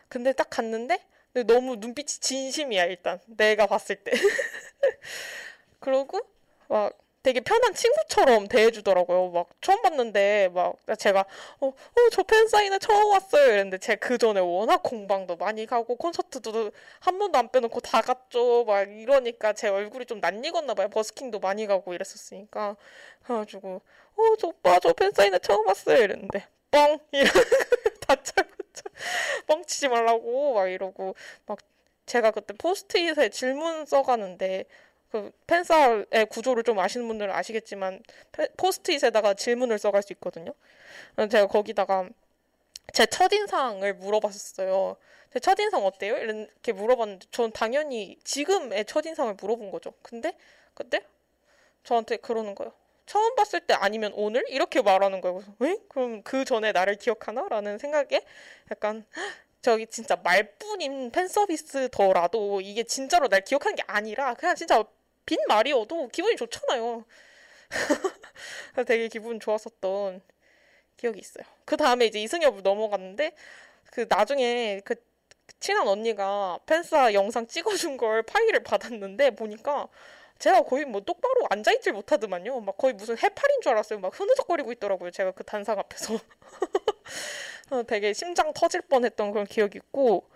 근데 딱 갔는데 너무 눈빛이 진심이야 일단 내가 봤을 때. 그러고 막 되게 편한 친구처럼 대해주더라고요. 막 처음 봤는데 막 제가 어, 어 저 팬사인회 처음 왔어요. 이랬는데 제가 그 전에 워낙 공방도 많이 가고 콘서트도 한 번도 안 빼놓고 다 갔죠. 막 이러니까 제 얼굴이 좀 낯익었나 봐요. 버스킹도 많이 가고 이랬었으니까 그래가지고 어 저 오빠 저 팬사인회 처음 왔어요. 이랬는데 뻥 이러고 다짜고짜 뻥치지 말라고 막 이러고 막 제가 그때 포스트잇에 질문 써가는데 그 팬싸의 구조를 좀 아시는 분들은 아시겠지만 포스트잇에다가 질문을 써갈 수 있거든요. 제가 거기다가 제 첫인상을 물어봤었어요. 제 첫인상 어때요? 이렇게 물어봤는데 전 당연히 지금의 첫인상을 물어본 거죠. 근데 그때 저한테 그러는 거예요. 처음 봤을 때 아니면 오늘 이렇게 말하는 거예요. 그래서 에? 그럼 그 전에 나를 기억하나? 라는 생각에 약간 저기 진짜 말뿐인 팬 서비스더라도 이게 진짜로 날 기억하는 게 아니라 그냥 진짜 빈 말이어도 기분이 좋잖아요. 되게 기분 좋았었던 기억이 있어요. 그 다음에 이제 이승엽을 넘어갔는데 그 나중에 그 친한 언니가 팬사 영상 찍어준 걸 파일을 받았는데 보니까 제가 거의 뭐 똑바로 앉아있질 못하더만요. 막 거의 무슨 해파리인 줄 알았어요. 막 흐느적거리고 있더라고요. 제가 그 단상 앞에서. 어, 되게 심장 터질 뻔했던 그런 기억이 있고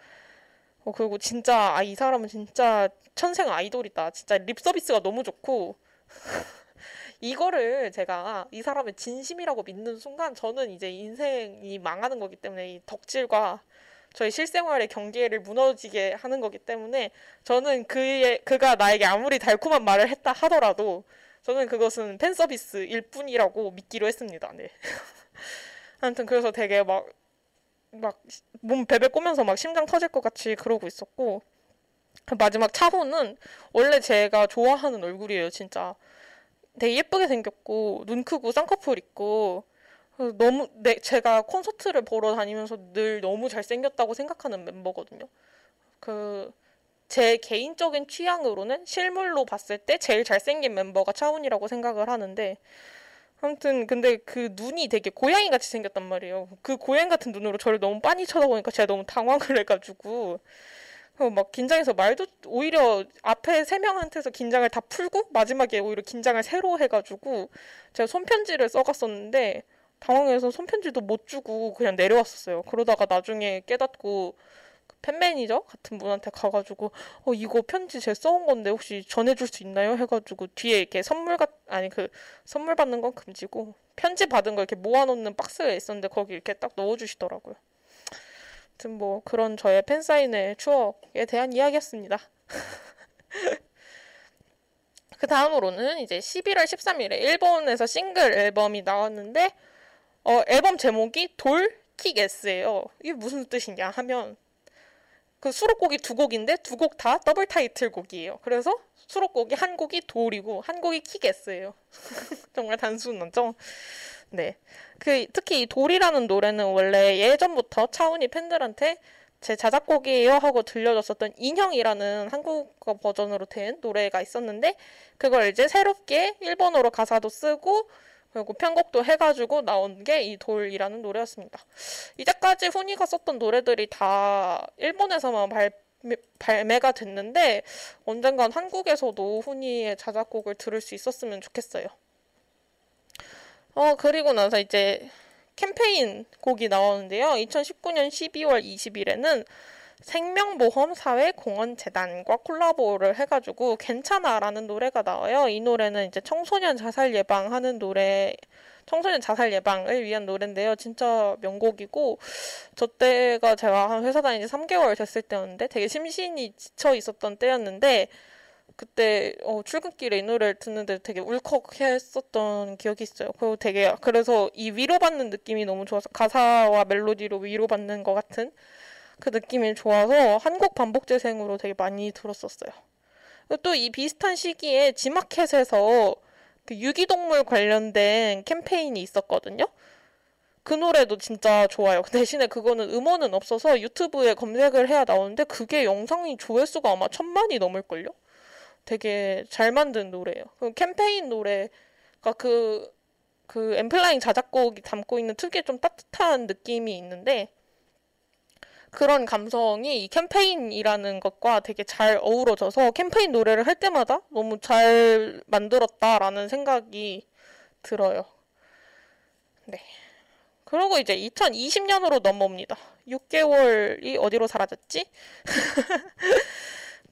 어, 그리고 진짜 아 이 사람은 진짜 천생 아이돌이다. 진짜 립 서비스가 너무 좋고 이거를 제가 이 사람의 진심이라고 믿는 순간 저는 이제 인생이 망하는 거기 때문에 이 덕질과 저희 실생활의 경계를 무너지게 하는 거기 때문에 저는 그의 그가 나에게 아무리 달콤한 말을 했다 하더라도 저는 그것은 팬 서비스일 뿐이라고 믿기로 했습니다. 네. 아무튼 그래서 되게 막 막 몸 베베 꼬면서 막 심장 터질 것 같이 그러고 있었고 그 마지막 차호는 원래 제가 좋아하는 얼굴이에요 진짜. 되게 예쁘게 생겼고 눈 크고 쌍꺼풀 있고 너무 네, 제가 콘서트를 보러 다니면서 늘 너무 잘생겼다고 생각하는 멤버거든요. 그 제 개인적인 취향으로는 실물로 봤을 때 제일 잘생긴 멤버가 차훈이라고 생각을 하는데 아무튼 근데 그 눈이 되게 고양이 같이 생겼단 말이에요. 그 고양이 같은 눈으로 저를 너무 빤히 쳐다보니까 제가 너무 당황을 해가지고 막 긴장해서 말도 오히려 앞에 세 명한테서 긴장을 다 풀고 마지막에 오히려 긴장을 새로 해가지고 제가 손편지를 써갔었는데 당황해서 손편지도 못 주고 그냥 내려왔었어요. 그러다가 나중에 깨닫고 팬 매니저 같은 분한테 가가지고 어 이거 편지 제 써온 건데 혹시 전해줄 수 있나요? 해가지고 뒤에 이렇게 선물 같 아니 그 선물 받는 건 금지고 편지 받은 거 이렇게 모아놓는 박스가 있었는데 거기 이렇게 딱 넣어주시더라고요. 아무튼 뭐 그런 저의 팬 사인회 추억에 대한 이야기였습니다. 그 다음으로는 이제 11월 13일에 일본에서 싱글 앨범이 나왔는데 어, 앨범 제목이 Doll, Kick-Ass예요. 이게 무슨 뜻이냐 하면 그 수록곡이 두 곡인데 두 곡 다 더블 타이틀곡이에요. 그래서 수록곡이 한 곡이 Doll이고 한 곡이 Kick-Ass예요. 정말 단순하죠? 네. 그 특히 이 Doll이라는 노래는 원래 예전부터 차훈이 팬들한테 제 자작곡이에요 하고 들려줬었던 인형이라는 한국어 버전으로 된 노래가 있었는데 그걸 이제 새롭게 일본어로 가사도 쓰고 그리고 편곡도 해가지고 나온 게 이 돌이라는 노래였습니다. 이제까지 훈이가 썼던 노래들이 다 일본에서만 발, 발매가 됐는데 언젠간 한국에서도 훈이의 자작곡을 들을 수 있었으면 좋겠어요. 어, 그리고 나서 이제 캠페인 곡이 나오는데요. 2019년 12월 20일에는 생명보험 사회공헌재단과 콜라보를 해가지고 괜찮아라는 노래가 나와요. 이 노래는 이제 청소년 자살 예방하는 노래 청소년 자살 예방을 위한 노래인데요. 진짜 명곡이고 저 때가 제가 한 회사 다닌 지 3개월 됐을 때였는데 되게 심신이 지쳐 있었던 때였는데 그때 어, 출근길에 이 노래를 듣는데 되게 울컥했었던 기억이 있어요. 그리고 되게 그래서 이 위로받는 느낌이 너무 좋아서 가사와 멜로디로 위로받는 것 같은 그 느낌이 좋아서 한곡 반복 재생으로 되게 많이 들었었어요. 또 이 비슷한 시기에 지마켓에서 그 유기동물 관련된 캠페인이 있었거든요. 그 노래도 진짜 좋아요. 대신에 그거는 음원은 없어서 유튜브에 검색을 해야 나오는데 그게 영상이 조회수가 아마 천만이 넘을걸요? 되게 잘 만든 노래예요. 그 캠페인 노래가 그, 그 엠플라잉 자작곡이 담고 있는 특유의 좀 따뜻한 느낌이 있는데 그런 감성이 이 캠페인이라는 것과 되게 잘 어우러져서 캠페인 노래를 할 때마다 너무 잘 만들었다라는 생각이 들어요. 네. 그리고 이제 2020년으로 넘어옵니다. 6개월이 어디로 사라졌지?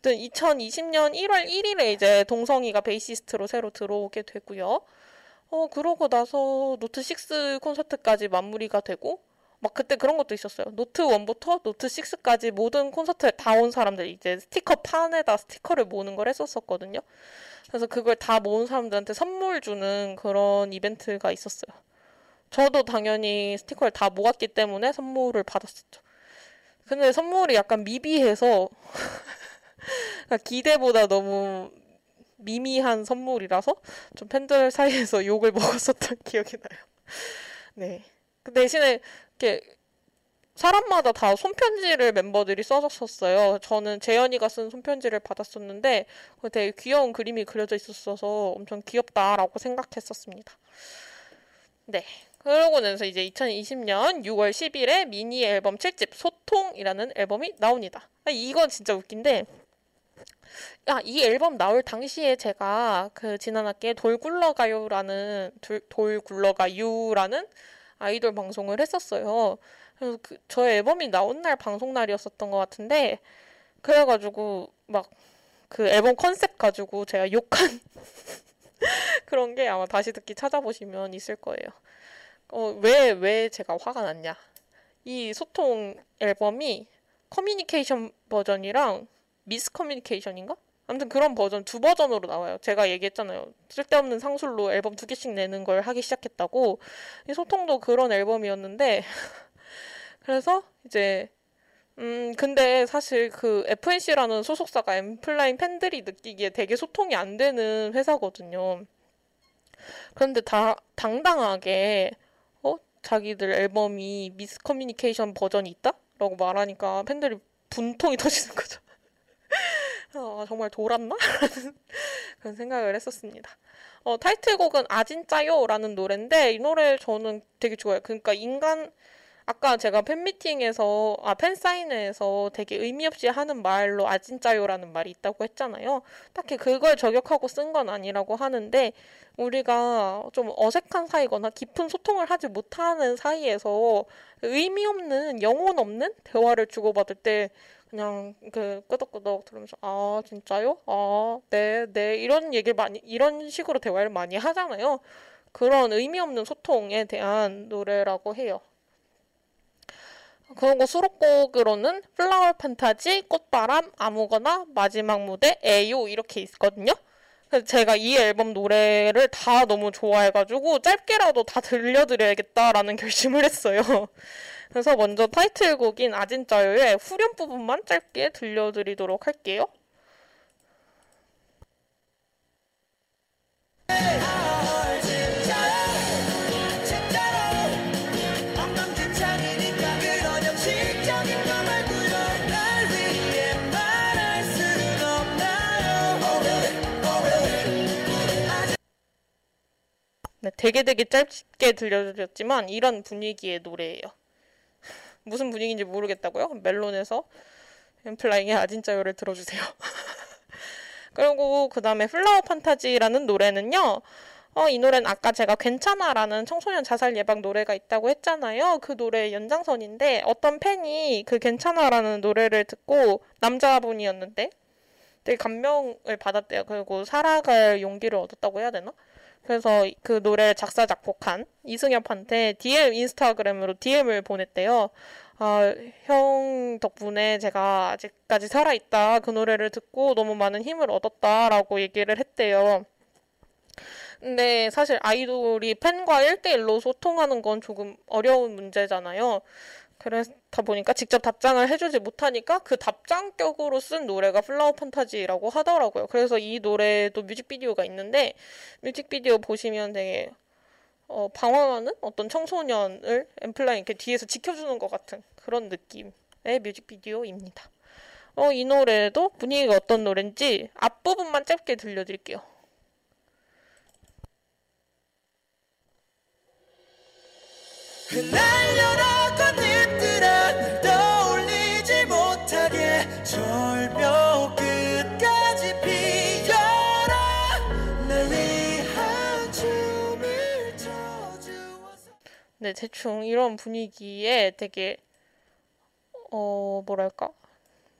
2020년 1월 1일에 이제 동성이가 베이시스트로 새로 들어오게 되고요. 어, 그러고 나서 노트 6 콘서트까지 마무리가 되고, 막 그때 그런 것도 있었어요. 노트 1부터 노트 6까지 모든 콘서트에 다 온 사람들 이제 스티커 판에다 스티커를 모으는 걸 했었었거든요. 그래서 그걸 다 모은 사람들한테 선물 주는 그런 이벤트가 있었어요. 저도 당연히 스티커를 다 모았기 때문에 선물을 받았었죠. 근데 선물이 약간 미비해서 기대보다 너무 미미한 선물이라서 좀 팬들 사이에서 욕을 먹었었던 기억이 나요. 네. 그 대신에 이렇게 사람마다 다 손편지를 멤버들이 써줬었어요. 저는 재현이가 쓴 손편지를 받았었는데 되게 귀여운 그림이 그려져 있었어서 엄청 귀엽다라고 생각했었습니다. 네. 그러고 나서 이제 2020년 6월 10일에 미니 앨범 7집 소통이라는 앨범이 나옵니다. 이건 진짜 웃긴데 아, 이 앨범 나올 당시에 제가 그 지난 학기에 돌 굴러가요라는 돌, 돌 굴러가요라는 아이돌 방송을 했었어요. 그래서 그 저의 앨범이 나온 날 방송 날이었었던 것 같은데 그래가지고 막 그 앨범 컨셉 가지고 제가 욕한 그런 게 아마 다시 듣기 찾아보시면 있을 거예요. 어, 왜, 왜 제가 화가 났냐. 이 소통 앨범이 커뮤니케이션 버전이랑 miscommunication인가? 아무튼 그런 버전 두 버전으로 나와요. 제가 얘기했잖아요. 쓸데없는 상술로 앨범 두 개씩 내는 걸 하기 시작했다고. 이 소통도 그런 앨범이었는데 그래서 이제 음 근데 사실 그 FNC라는 소속사가 엠플라인 팬들이 느끼기에 되게 소통이 안 되는 회사거든요. 그런데 다 당당하게 어 자기들 앨범이 미스 커뮤니케이션 버전이 있다? 라고 말하니까 팬들이 분통이 터지는 거죠. 어, 정말 돌았나? 그런 생각을 했었습니다. 어, 타이틀곡은 아진짜요라는 노래인데 이 노래 저는 되게 좋아요. 그러니까 인간 아까 제가 팬미팅에서 아 팬사인회에서 되게 의미 없이 하는 말로 아진짜요라는 말이 있다고 했잖아요. 딱히 그걸 저격하고 쓴 건 아니라고 하는데 우리가 좀 어색한 사이거나 깊은 소통을 하지 못하는 사이에서 의미 없는 영혼 없는 대화를 주고받을 때 그냥 그 끄덕끄덕 들으면서 아 진짜요? 아 네, 네 이런 얘기를 많이 이런 식으로 대화를 많이 하잖아요. 그런 의미 없는 소통에 대한 노래라고 해요. 거 수록곡으로는 플라워 판타지, 꽃바람, 아무거나, 마지막 무대, 에요 이렇게 있거든요. 그래서 제가 이 앨범 노래를 다 너무 좋아해가지고 짧게라도 다 들려드려야겠다라는 결심을 했어요. 그래서 먼저 타이틀곡인 아진짜요의 후렴 부분만 짧게 들려드리도록 할게요. 네, 되게 되게 짧게 들려드렸지만 이런 분위기의 노래예요. 무슨 분위기인지 모르겠다고요? 멜론에서 엠플라잉의 아진짜요를 들어주세요. 그리고 그 다음에 플라워 판타지라는 노래는요. 어, 이 노래는 아까 제가 괜찮아라는 청소년 자살 예방 노래가 있다고 했잖아요. 그 노래 연장선인데 어떤 팬이 그 괜찮아라는 노래를 듣고 남자분이었는데 되게 감명을 받았대요. 그리고 살아갈 용기를 얻었다고 해야 되나? 그래서 그 노래를 작사 작곡한 이승엽한테 DM 인스타그램으로 DM을 보냈대요. 아, 형 덕분에 제가 아직까지 살아있다. 그 노래를 듣고 너무 많은 힘을 얻었다라고 얘기를 했대요. 근데 사실 아이돌이 팬과 1대1로 소통하는 건 조금 어려운 문제잖아요. 그렇다 보니까 직접 답장을 해주지 못하니까 그 답장격으로 쓴 노래가 플라워 판타지라고 하더라고요. 그래서 이 노래도 뮤직비디오가 있는데 뮤직비디오 보시면 되게 어, 방황하는 어떤 청소년을 엠플라이 이렇게 뒤에서 지켜주는 것 같은 그런 느낌의 뮤직비디오입니다. 어, 이 노래도 분위기가 어떤 노래인지 앞부분만 짧게 들려드릴게요. 흩 네 대충 이런 분위기에 되게 어 뭐랄까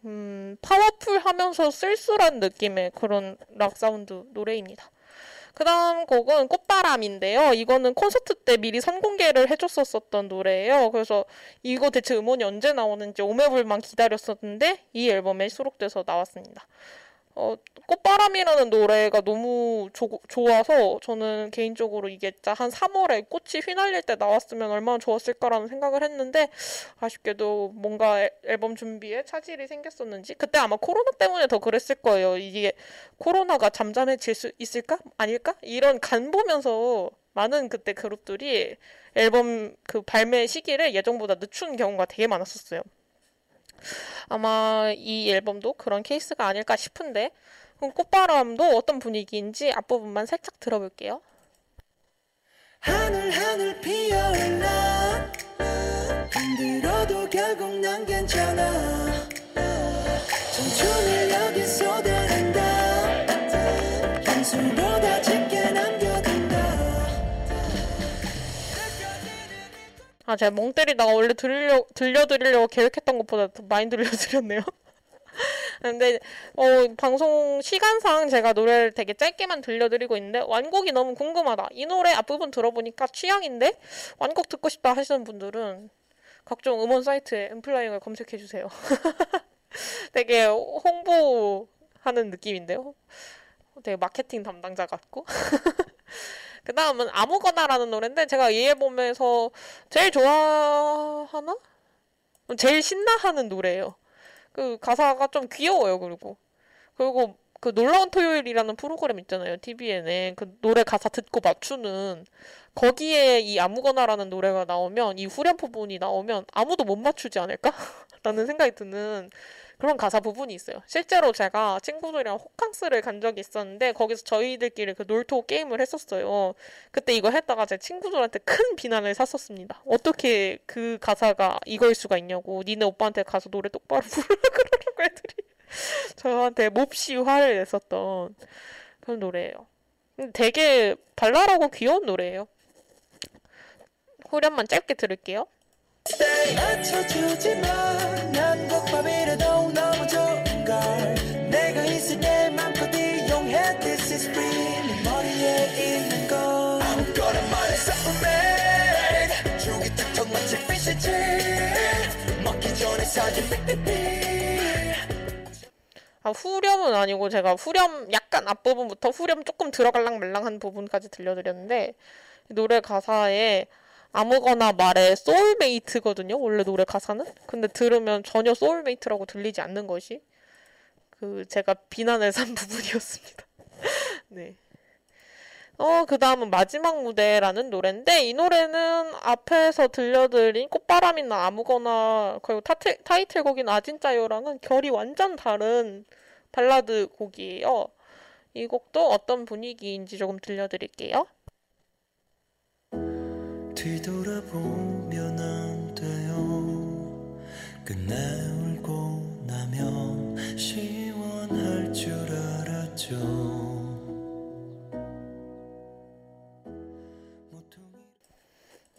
음 파워풀하면서 쓸쓸한 느낌의 그런 락 사운드 노래입니다. 그 다음 곡은 꽃바람인데요. 이거는 콘서트 때 미리 선공개를 해줬었던 노래예요. 그래서 이거 대체 음원이 언제 나오는지 오매불망 기다렸었는데 이 앨범에 수록돼서 나왔습니다. 어, 꽃바람이라는 노래가 너무 조, 좋아서 저는 개인적으로 이게 한 3월에 꽃이 휘날릴 때 나왔으면 얼마나 좋았을까라는 생각을 했는데 아쉽게도 뭔가 앨범 준비에 차질이 생겼었는지 그때 아마 코로나 때문에 더 그랬을 거예요. 이게 코로나가 잠잠해질 수 있을까? 아닐까? 이런 간 보면서 많은 그때 그룹들이 앨범 그 발매 시기를 예정보다 늦춘 경우가 되게 많았었어요. 아마 이 앨범도 그런 케이스가 아닐까 싶은데 그럼 꽃바람도 어떤 분위기인지 앞부분만 살짝 들어볼게요. 하늘 하늘 피어올라 힘들어도 결국 난 괜찮아 청춘을 여기 쏟아 아, 제가 멍 때리다가 원래 들려, 들려드리려고 계획했던 것보다 더 많이 들려드렸네요. 근데, 어, 방송 시간상 제가 노래를 되게 짧게만 들려드리고 있는데, 완곡이 너무 궁금하다. 이 노래 앞부분 들어보니까 취향인데, 완곡 듣고 싶다 하시는 분들은 각종 음원 사이트에 엠플라잉을 검색해주세요. 되게 홍보하는 느낌인데요. 되게 마케팅 담당자 같고. 그 다음은 아무거나라는 노래인데 제가 이 앨범에서 제일 좋아하나? 제일 신나하는 노래예요. 그 가사가 좀 귀여워요. 그리고 그리고 그 놀라운 토요일이라는 프로그램 있잖아요. TVN에 그 노래 가사 듣고 맞추는 거기에 이 아무거나라는 노래가 나오면 이 후렴 부분이 나오면 아무도 못 맞추지 않을까? 라는 생각이 드는 그런 가사 부분이 있어요. 실제로 제가 친구들이랑 호캉스를 간 적이 있었는데 거기서 저희들끼리 그 놀토 게임을 했었어요. 그때 이거 했다가 제 친구들한테 큰 비난을 샀었습니다. 어떻게 그 가사가 이걸 수가 있냐고 니네 오빠한테 가서 노래 똑바로 부르라 그러라고 애들이 저한테 몹시 화를 냈었던 그런 노래예요. 되게 발랄하고 귀여운 노래예요. 후렴만 짧게 들을게요. 아, 후렴은 아니고 제가 후렴 약간 앞부분부터 후렴 조금 들어갈랑 말랑한 부분까지 들려드렸는데 노래 가사에 아무거나 말해 soulmate거든요. 원래 노래 가사는. 근데 들으면 전혀 soulmate라고 들리지 않는 것이 그 제가 비난을 산 부분이었습니다. 네. 어, 그 다음은 마지막 무대라는 노래인데, 이 노래는 앞에서 들려드린 꽃바람이나 아무거나, 그리고 타트, 타이틀곡인 아 진짜요랑은 결이 완전 다른 발라드 곡이에요. 이 곡도 어떤 분위기인지 조금 들려드릴게요. 뒤돌아보면 안 돼요. 끝내 울고 나면 시원할 줄 알았죠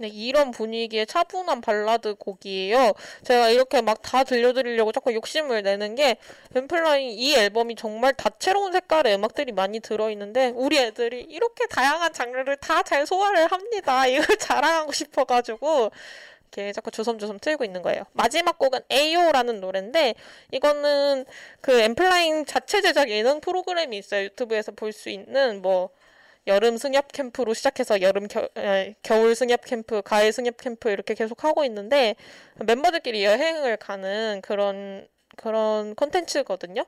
네, 이런 분위기의 차분한 발라드 곡이에요. 제가 이렇게 막 다 들려드리려고 자꾸 욕심을 내는 게 엠플라잉 이 앨범이 정말 다채로운 색깔의 음악들이 많이 들어있는데 우리 애들이 이렇게 다양한 장르를 다 잘 소화를 합니다. 이걸 자랑하고 싶어가지고 이렇게 자꾸 주섬주섬 틀고 있는 거예요. 마지막 곡은 AO라는 노래인데 이거는 그 엠플라잉 자체 제작 예능 프로그램이 있어요. 유튜브에서 볼 수 있는 뭐 여름 승엽 캠프로 시작해서 여름 겨, 에, 겨울 승엽 캠프, 가을 승엽 캠프 이렇게 계속 하고 있는데 멤버들끼리 여행을 가는 그런 그런 콘텐츠거든요.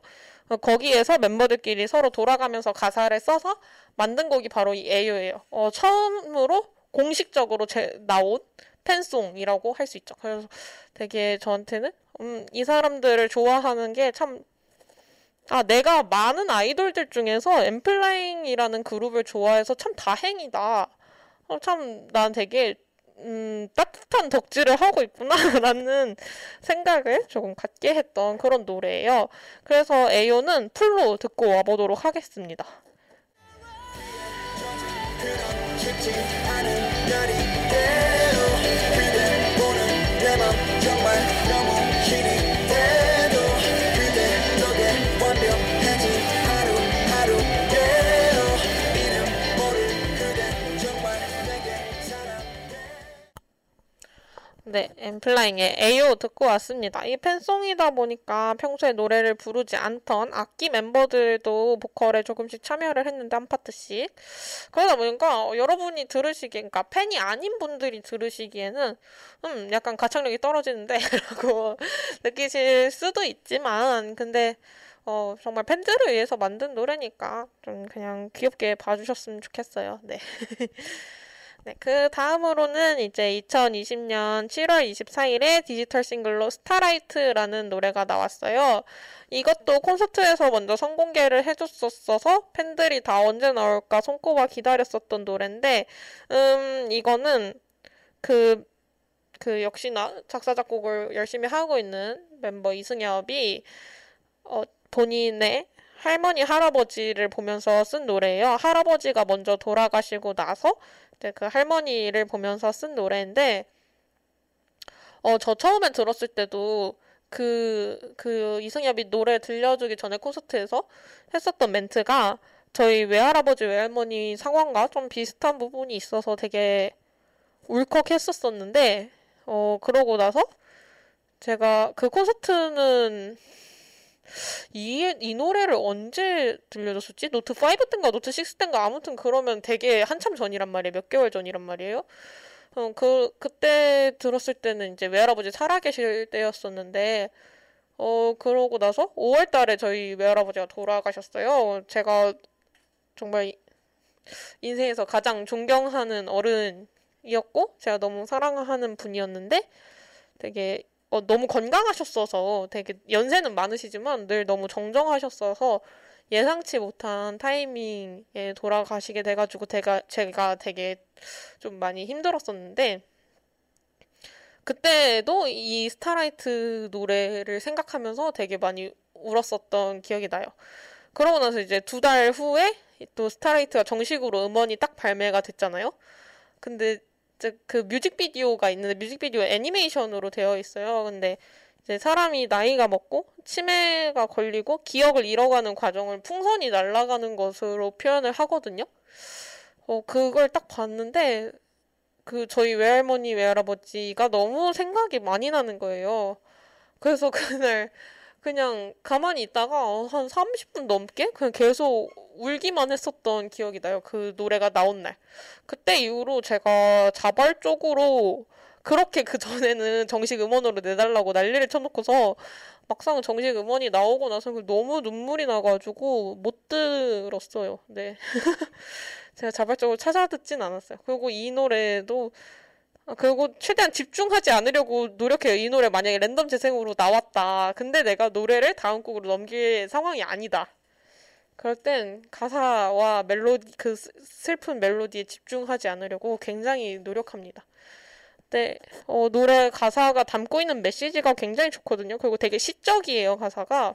어, 거기에서 멤버들끼리 서로 돌아가면서 가사를 써서 만든 곡이 바로 이 에요예요. 어, 처음으로 공식적으로 제, 나온 팬송이라고 할 수 있죠. 그래서 되게 저한테는 음, 이 사람들을 좋아하는 게 참 아, 내가 많은 아이돌들 중에서 엔플라잉이라는 그룹을 좋아해서 참 다행이다. 어, 참, 난 되게, 음, 따뜻한 덕질을 하고 있구나라는 생각을 조금 갖게 했던 그런 노래예요. 그래서 에이오는 풀로 듣고 와보도록 하겠습니다. 플라잉의 에요 듣고 왔습니다. 이 팬송이다 보니까 평소에 노래를 부르지 않던 악기 멤버들도 보컬에 조금씩 참여를 했는데 한 파트씩. 그러다 보니까 여러분이 들으시기에, 그러니까 팬이 아닌 분들이 들으시기에는 음, 약간 가창력이 떨어지는데 라고 느끼실 수도 있지만 근데 어, 정말 팬들을 위해서 만든 노래니까 좀 그냥 귀엽게 봐주셨으면 좋겠어요. 네. 네, 그 다음으로는 이제 2020년 7월 24일에 디지털 싱글로 Starlight라는 노래가 나왔어요. 이것도 콘서트에서 먼저 선공개를 해줬었어서 팬들이 다 언제 나올까 손꼽아 기다렸었던 노래인데, 음, 이거는 그, 그 역시나 작사, 작곡을 열심히 하고 있는 멤버 이승협이, 어, 본인의 할머니, 할아버지를 보면서 쓴 노래예요. 할아버지가 먼저 돌아가시고 나서 그 할머니를 보면서 쓴 노래인데, 어, 저 처음에 들었을 때도 그, 그 이승협이 노래 들려주기 전에 콘서트에서 했었던 멘트가 저희 외할아버지, 외할머니 상황과 좀 비슷한 부분이 있어서 되게 울컥했었었는데, 어, 그러고 나서 제가 그 콘서트는 이, 이 노래를 언제 들려줬었지? 노트 5 땐가 노트 6 땐가 아무튼 그러면 되게 한참 전이란 말이에요. 몇 개월 전이란 말이에요. 어, 그, 그때 들었을 때는 이제 외할아버지 살아계실 때였었는데, 어, 그러고 나서 5월 달에 저희 외할아버지가 돌아가셨어요. 제가 정말 인생에서 가장 존경하는 어른이었고, 제가 너무 사랑하는 분이었는데, 되게 어, 너무 건강하셨어서 되게 연세는 많으시지만 늘 너무 정정하셨어서 예상치 못한 타이밍에 돌아가시게 돼가지고 제가, 제가 되게 좀 많이 힘들었었는데 그때도 이 Starlight 노래를 생각하면서 되게 많이 울었었던 기억이 나요. 그러고 나서 이제 두 달 후에 또 Starlight가 정식으로 음원이 딱 발매가 됐잖아요. 근데 그 뮤직비디오가 있는데 뮤직비디오 애니메이션으로 되어 있어요. 근데 이제 사람이 나이가 먹고 치매가 걸리고 기억을 잃어가는 과정을 풍선이 날아가는 것으로 표현을 하거든요. 어, 그걸 딱 봤는데 그 저희 외할머니 외할아버지가 너무 생각이 많이 나는 거예요. 그래서 그날 그냥 가만히 있다가 한 30분 넘게 그냥 계속 울기만 했었던 기억이 나요. 그 노래가 나온 날. 그때 이후로 제가 자발적으로 그렇게 그 전에는 정식 음원으로 내달라고 난리를 쳐놓고서 막상 정식 음원이 나오고 나서 너무 눈물이 나가지고 못 들었어요. 네. 제가 자발적으로 찾아 듣진 않았어요. 그리고 이 노래도 아, 그리고 최대한 집중하지 않으려고 노력해요. 이 노래 만약에 랜덤 재생으로 나왔다. 근데 내가 노래를 다음 곡으로 넘길 상황이 아니다. 그럴 땐 가사와 멜로디, 그 슬픈 멜로디에 집중하지 않으려고 굉장히 노력합니다. 네, 어, 노래 가사가 담고 있는 메시지가 굉장히 좋거든요. 그리고 되게 시적이에요, 가사가.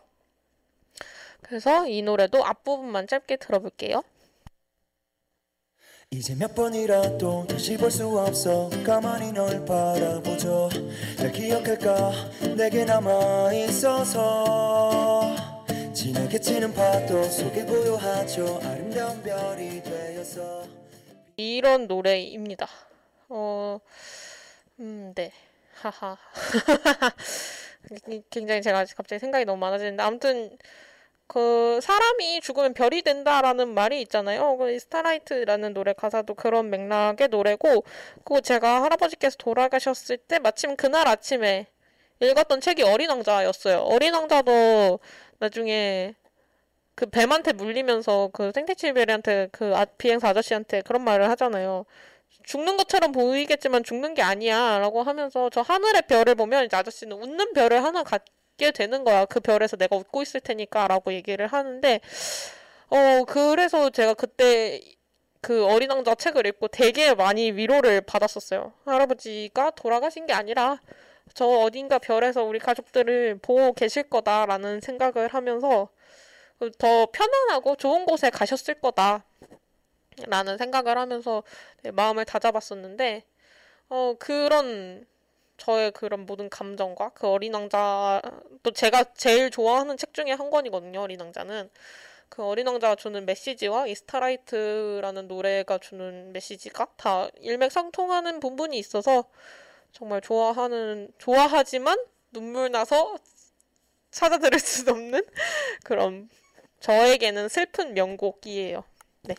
그래서 이 노래도 앞부분만 짧게 들어볼게요. 이제 몇 번이라도 다시 볼 수 없어 가만히 널 바라보죠 잘 기억할까 내게 남아 있어서 진하게 치는 파도 속에 고요하죠 아름다운 별이 되어서 이런 노래입니다. 어, 음, 네. 하하. 굉장히 제가 갑자기 생각이 너무 많아지는데, 아무튼, 그, 사람이 죽으면 별이 된다라는 말이 있잖아요. 그 Starlight라는 노래 가사도 그런 맥락의 노래고, 그거 제가 할아버지께서 돌아가셨을 때, 마침 그날 아침에 읽었던 책이 어린 왕자였어요. 어린 왕자도 나중에 그 뱀한테 물리면서 그 생텍쥐페리한테 그 아, 비행사 아저씨한테 그런 말을 하잖아요. 죽는 것처럼 보이겠지만 죽는 게 아니야 라고 하면서 저 하늘의 별을 보면 이제 아저씨는 웃는 별을 하나 갖게 되는 거야. 그 별에서 내가 웃고 있을 테니까 라고 얘기를 하는데 어 그래서 제가 그때 그 어린 왕자 책을 읽고 되게 많이 위로를 받았었어요. 할아버지가 돌아가신 게 아니라 저 어딘가 별에서 우리 가족들을 보고 계실 거다라는 생각을 하면서 더 편안하고 좋은 곳에 가셨을 거다. 라는 생각을 하면서 마음을 다잡았었는데, 어, 그런, 저의 그런 모든 감정과 그 어린 왕자, 또 제가 제일 좋아하는 책 중에 한 권이거든요, 어린 왕자는. 그 어린 왕자가 주는 메시지와 이 Starlight라는 노래가 주는 메시지가 다 일맥상통하는 부분이 있어서 정말 좋아하는, 좋아하지만 눈물 나서 찾아 들을 수 없는 그런 저에게는 슬픈 명곡이에요. 네.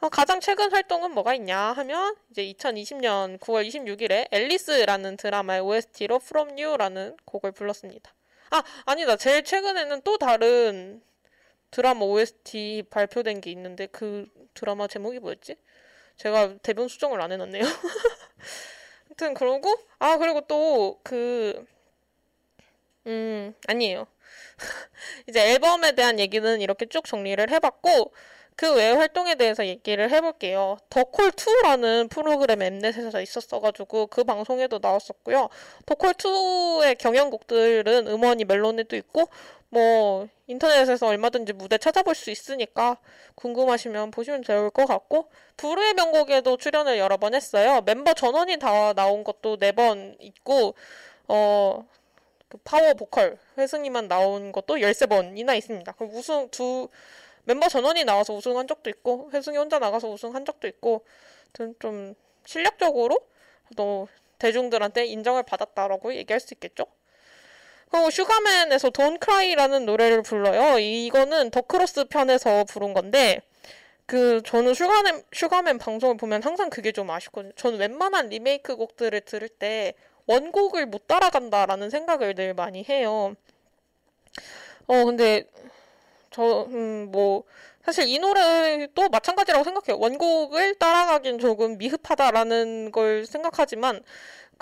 어, 가장 최근 활동은 뭐가 있냐 하면 이제 2020년 9월 26일에 앨리스라는 드라마의 OST로 From You라는 곡을 불렀습니다. 아, 아니다. 제일 최근에는 또 다른 드라마 OST 발표된 게 있는데 그 드라마 제목이 뭐였지? 제가 대본 수정을 안 해놨네요. 아무튼 그러고 아 그리고 또 그 음, 아니에요. 이제 앨범에 대한 얘기는 이렇게 쭉 정리를 해봤고, 그외 활동에 대해서 얘기를 해볼게요. 더콜2라는 프로그램 엠넷에서 있었어가지고 그 방송에도 나왔었고요. 더콜2의 경연곡들은 음원이 멜론에도 있고, 뭐, 인터넷에서 얼마든지 무대 찾아볼 수 있으니까 궁금하시면 보시면 좋을 것 같고, 부르의 명곡에도 출연을 여러 번 했어요. 멤버 전원이 다 나온 것도 네 번 있고, 어, 그 파워 보컬 회승이만 나온 것도 13번이나 있습니다. 그럼 우승 두 멤버 전원이 나와서 우승한 적도 있고 회승이 혼자 나가서 우승한 적도 있고 좀 실력적으로 또 대중들한테 인정을 받았다라고 얘기할 수 있겠죠. 그리고 슈가맨에서 Don't Cry라는 노래를 불러요. 이거는 더크로스 편에서 부른 건데 그 저는 슈가맨 슈가맨 방송을 보면 항상 그게 좀 아쉽거든요. 저는 웬만한 리메이크 곡들을 들을 때 원곡을 못 따라간다라는 생각을 늘 많이 해요. 어, 근데, 저, 음, 뭐, 사실 이 노래도 마찬가지라고 생각해요. 원곡을 따라가긴 조금 미흡하다라는 걸 생각하지만,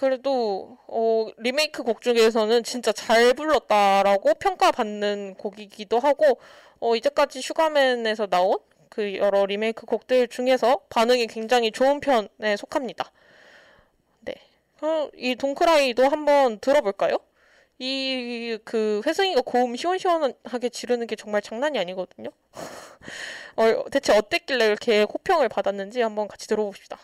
그래도, 어, 리메이크 곡 중에서는 진짜 잘 불렀다라고 평가받는 곡이기도 하고, 어, 이제까지 슈가맨에서 나온 그 여러 리메이크 곡들 중에서 반응이 굉장히 좋은 편에 속합니다. 어, 이 동크라이도 한번 들어볼까요? 이 그 회승이가 고음 시원시원하게 지르는 게 정말 장난이 아니거든요. 어, 대체 어땠길래 이렇게 호평을 받았는지 한번 같이 들어봅시다.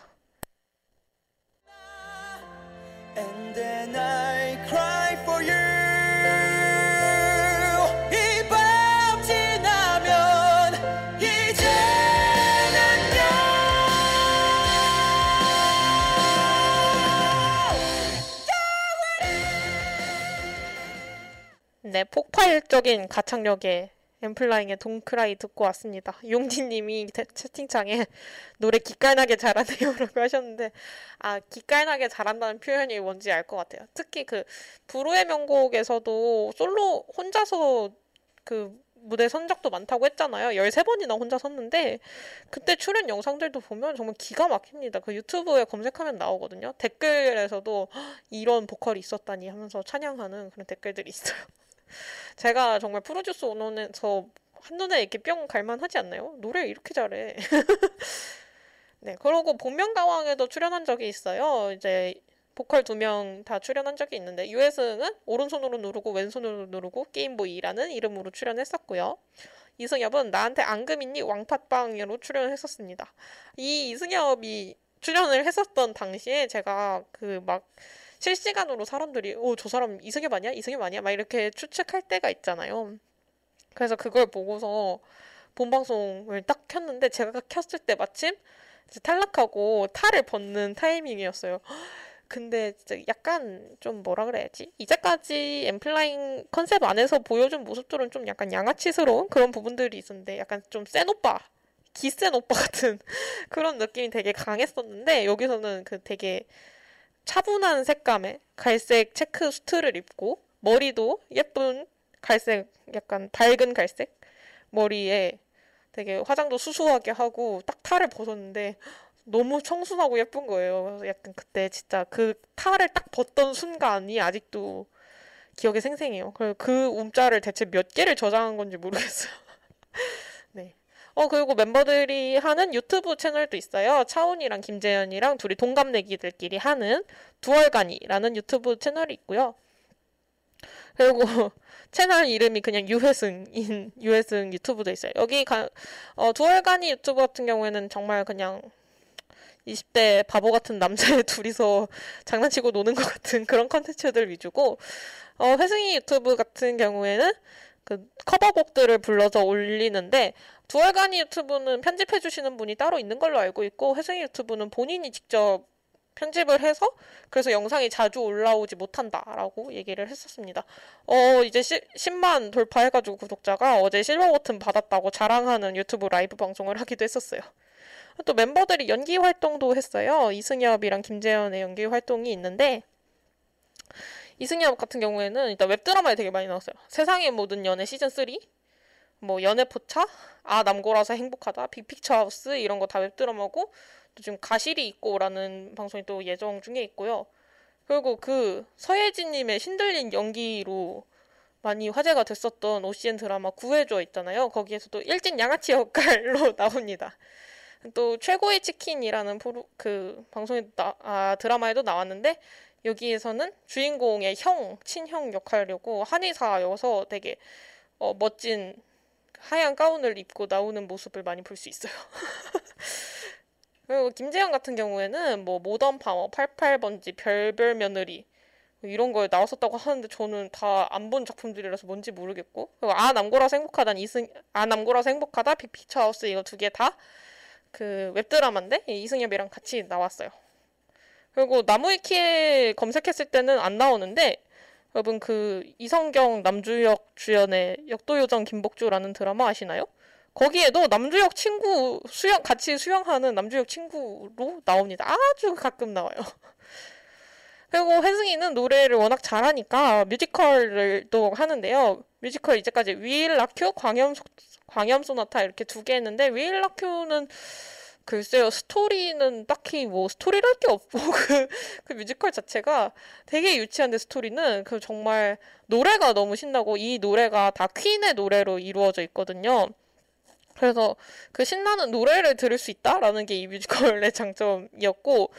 네, 폭발적인 가창력의 엠플라잉의 동크라이 듣고 왔습니다. 용디님이 채팅창에 노래 기깔나게 잘하네요 라고 하셨는데 아 기깔나게 잘한다는 표현이 뭔지 알 것 같아요. 특히 그 브루의 명곡에서도 솔로 혼자서 그 무대 선 적도 많다고 했잖아요. 13번이나 혼자 섰는데 그때 출연 영상들도 보면 정말 기가 막힙니다. 그 유튜브에 검색하면 나오거든요. 댓글에서도 이런 보컬이 있었다니 하면서 찬양하는 그런 댓글들이 있어요. 제가 정말 프로듀스 원원에서 한눈에 이렇게 뿅 갈만하지 않나요? 노래 이렇게 잘해. 네, 그러고 복면가왕에도 출연한 적이 있어요. 이제 보컬 두 명 다 출연한 적이 있는데 유해승은 오른손으로 누르고 왼손으로 누르고 게임보이라는 이름으로 출연했었고요. 이승엽은 나한테 앙금 있니 왕팟빵으로 출연을 했었습니다. 이 이승엽이 출연을 했었던 당시에 제가 그 막 실시간으로 사람들이 오 저 사람 이승엽 아니야? 이승엽 아니야? 막 이렇게 추측할 때가 있잖아요. 그래서 그걸 보고서 본방송을 딱 켰는데 제가 켰을 때 마침 탈락하고 탈을 벗는 타이밍이었어요. 근데 진짜 약간 좀 뭐라 그래야지? 이제까지 엠플라잉 컨셉 안에서 보여준 모습들은 좀 약간 양아치스러운 그런 부분들이 있었는데 약간 좀 센 오빠, 기센 오빠 같은 그런 느낌이 되게 강했었는데 여기서는 그 되게 차분한 색감의 갈색 체크 수트를 입고 머리도 예쁜 갈색 약간 밝은 갈색 머리에 되게 화장도 수수하게 하고 딱 탈을 벗었는데 너무 청순하고 예쁜 거예요. 그래서 약간 그때 진짜 그 탈을 딱 벗던 순간이 아직도 기억에 생생해요. 그리고 그 움짤을 대체 몇 개를 저장한 건지 모르겠어요. 네. 어, 그리고 멤버들이 하는 유튜브 채널도 있어요. 차훈이랑 김재현이랑 둘이 동갑내기들끼리 하는 두월간이라는 유튜브 채널이 있고요. 그리고 채널 이름이 그냥 유회승인 유회승 유튜브도 있어요. 여기 가, 어, 두월간이 유튜브 같은 경우에는 정말 그냥 20대 바보 같은 남자애 둘이서 장난치고 노는 것 같은 그런 컨텐츠들 위주고 어, 회승이 유튜브 같은 경우에는 그 커버곡들을 불러서 올리는데 두월간이 유튜브는 편집해 주시는 분이 따로 있는 걸로 알고 있고 회승이 유튜브는 본인이 직접 편집을 해서 그래서 영상이 자주 올라오지 못한다라고 얘기를 했었습니다. 어 이제 시, 10만 돌파해가지고 구독자가 어제 실버 버튼 받았다고 자랑하는 유튜브 라이브 방송을 하기도 했었어요. 또 멤버들이 연기 활동도 했어요. 이승엽이랑 김재현의 연기 활동이 있는데 이승엽 같은 경우에는 일단 웹드라마에 되게 많이 나왔어요. 세상의 모든 연애 시즌 3, 뭐 연애 포차, 아 남고라서 행복하다, 빅픽처 하우스 이런 거 다 웹드라마고 또 지금 가실이 있고라는 방송이 또 예정 중에 있고요. 그리고 그 서예진님의 신들린 연기로 많이 화제가 됐었던 OCN 드라마 구해줘 있잖아요. 거기에서도 일진 양아치 역할로 나옵니다. 또 최고의 치킨이라는 프로, 그 방송에 나, 아, 드라마에도 나왔는데 여기에서는 주인공의 형, 친형 역할이고 한의사여서 되게 어, 멋진 하얀 가운을 입고 나오는 모습을 많이 볼 수 있어요. 그리고 김재현 같은 경우에는 뭐 모던 파머, 88번지, 별별 며느리 이런 거에 나왔었다고 하는데 저는 다 안 본 작품들이라서 뭔지 모르겠고 그리고 아 남고라서 행복하다 이승 아 남고라서 행복하다 빅피처 하우스 이거 두 개 다 그 웹드라마인데 이승협이랑 같이 나왔어요. 그리고 나무위키에 검색했을 때는 안 나오는데 여러분 그 이성경 남주혁 주연의 역도요정 김복주라는 드라마 아시나요? 거기에도 남주혁 친구 수영 같이 수영하는 남주혁 친구로 나옵니다. 아주 가끔 나와요. 그리고 회승이는 노래를 워낙 잘하니까 뮤지컬을 또 하는데요. 뮤지컬 이제까지 We Will Rock You, 광염 광염 소나타 이렇게 두 개 했는데 We Will Rock You는 글쎄요, 스토리는 딱히 뭐 스토리랄 게 없고 그, 그 뮤지컬 자체가 되게 유치한데 스토리는 그 정말 노래가 너무 신나고 이 노래가 다 퀸의 노래로 이루어져 있거든요. 그래서 그 신나는 노래를 들을 수 있다라는 게 이 뮤지컬의 장점이었고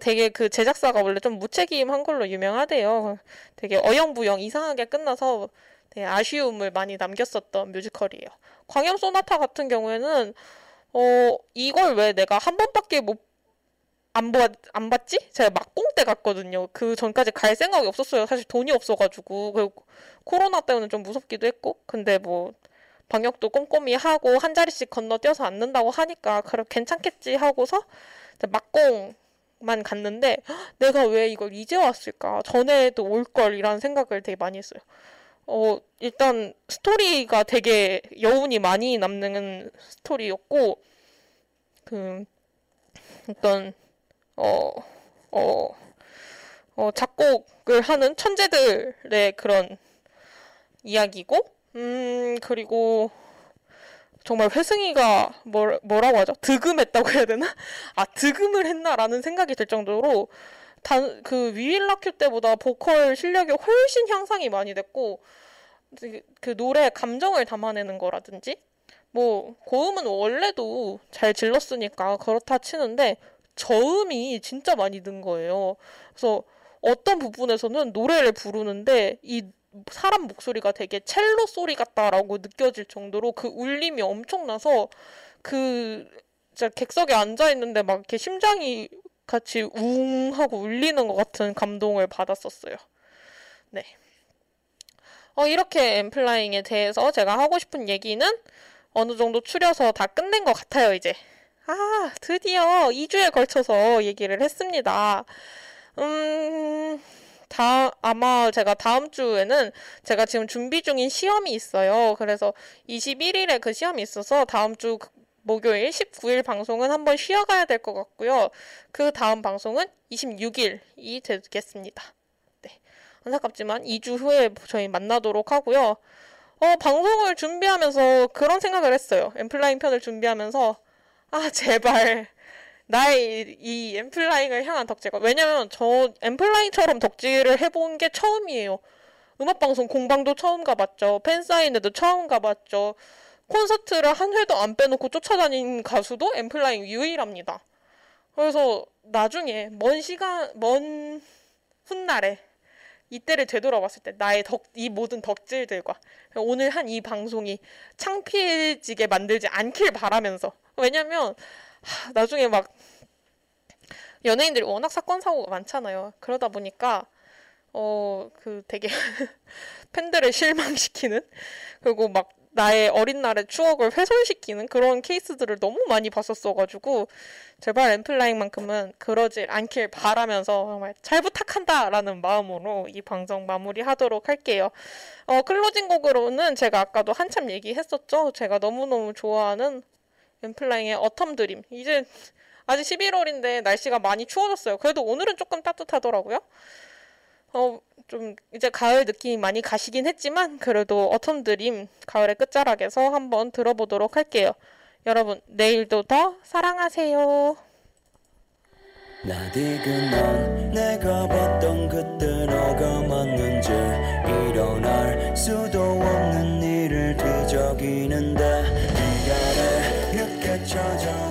되게 그 제작사가 원래 좀 무책임한 걸로 유명하대요. 되게 어영부영 이상하게 끝나서 되게 아쉬움을 많이 남겼었던 뮤지컬이에요. 광염 소나타 같은 경우에는 어, 이걸 왜 내가 한 번밖에 못, 안, 봤, 안 봤지? 제가 막공 때 갔거든요. 그 전까지 갈 생각이 없었어요. 사실 돈이 없어가지고. 그리고 코로나 때문에 좀 무섭기도 했고. 근데 뭐, 방역도 꼼꼼히 하고 한 자리씩 건너뛰어서 앉는다고 하니까 그래 괜찮겠지 하고서 막공 만 갔는데 내가 왜 이걸 이제 왔을까 전에도 올 걸이라는 생각을 되게 많이 했어요. 어, 일단 스토리가 되게 여운이 많이 남는 스토리였고, 그, 어떤, 어, 어, 어, 작곡을 하는 천재들의 그런 이야기고, 음, 그리고 정말 회승이가 뭐, 뭐라고 하죠? 득음했다고 해야 되나? 아, 득음을 했나라는 생각이 들 정도로 단, 그 위일라큐 때보다 보컬 실력이 훨씬 향상이 많이 됐고, 그 노래 감정을 담아내는 거라든지, 뭐, 고음은 원래도 잘 질렀으니까 그렇다 치는데, 저음이 진짜 많이 든 거예요. 그래서 어떤 부분에서는 노래를 부르는데, 이 사람 목소리가 되게 첼로 소리 같다라고 느껴질 정도로 그 울림이 엄청나서 그 진짜 객석에 앉아 있는데 막 이렇게 심장이 같이 웅 하고 울리는 것 같은 감동을 받았었어요. 네. 어, 이렇게 엠플라잉에 대해서 제가 하고 싶은 얘기는 어느 정도 추려서 다 끝낸 것 같아요, 이제. 아, 드디어 2주에 걸쳐서 얘기를 했습니다. 음, 다, 아마 제가 다음 주에는 제가 지금 준비 중인 시험이 있어요. 그래서 21일에 그 시험이 있어서 다음 주 목요일 19일 방송은 한번 쉬어가야 될 것 같고요. 그 다음 방송은 26일이 되겠습니다. 네. 안타깝지만 2주 후에 저희 만나도록 하고요. 어, 방송을 준비하면서 그런 생각을 했어요. 엠플라잉 편을 준비하면서 아, 제발 나의 이 엠플라잉을 향한 덕질과 왜냐면 저 엠플라잉처럼 덕질을 해본 게 처음이에요. 음악방송 공방도 처음 가봤죠. 팬사인회도 처음 가봤죠. 콘서트를 한 회도 안 빼놓고 쫓아다닌 가수도 엠플라잉 유일합니다. 그래서 나중에 먼 시간, 먼 훗날에 이때를 되돌아봤을 때 나의 덕, 이 모든 덕질들과 오늘 한 이 방송이 창피해지게 만들지 않길 바라면서 왜냐면 하, 나중에 막 연예인들이 워낙 사건 사고가 많잖아요. 그러다 보니까 어 그 되게 팬들을 실망시키는 그리고 막 나의 어린 날의 추억을 훼손시키는 그런 케이스들을 너무 많이 봤었어가지고 제발 엔플라잉만큼은 그러지 않길 바라면서 정말 잘 부탁한다라는 마음으로 이 방송 마무리하도록 할게요. 어, closing 곡으로는 제가 아까도 한참 얘기했었죠. 제가 너무너무 좋아하는 엔플라잉의 Autumn Dream. 이제 아직 11월인데 날씨가 많이 추워졌어요. 그래도 오늘은 조금 따뜻하더라고요. 어, 좀 이제 가을 느낌이 많이 가시긴 했지만 그래도 어텀 드림 가을의 끝자락에서 한번 들어보도록 할게요. 여러분 내일도 더 사랑하세요. 나디그만 내가 봤던 그때 너가 맞는지 일어날 수도 없는 일을 뒤적이는데 네가 내 늦게 찾아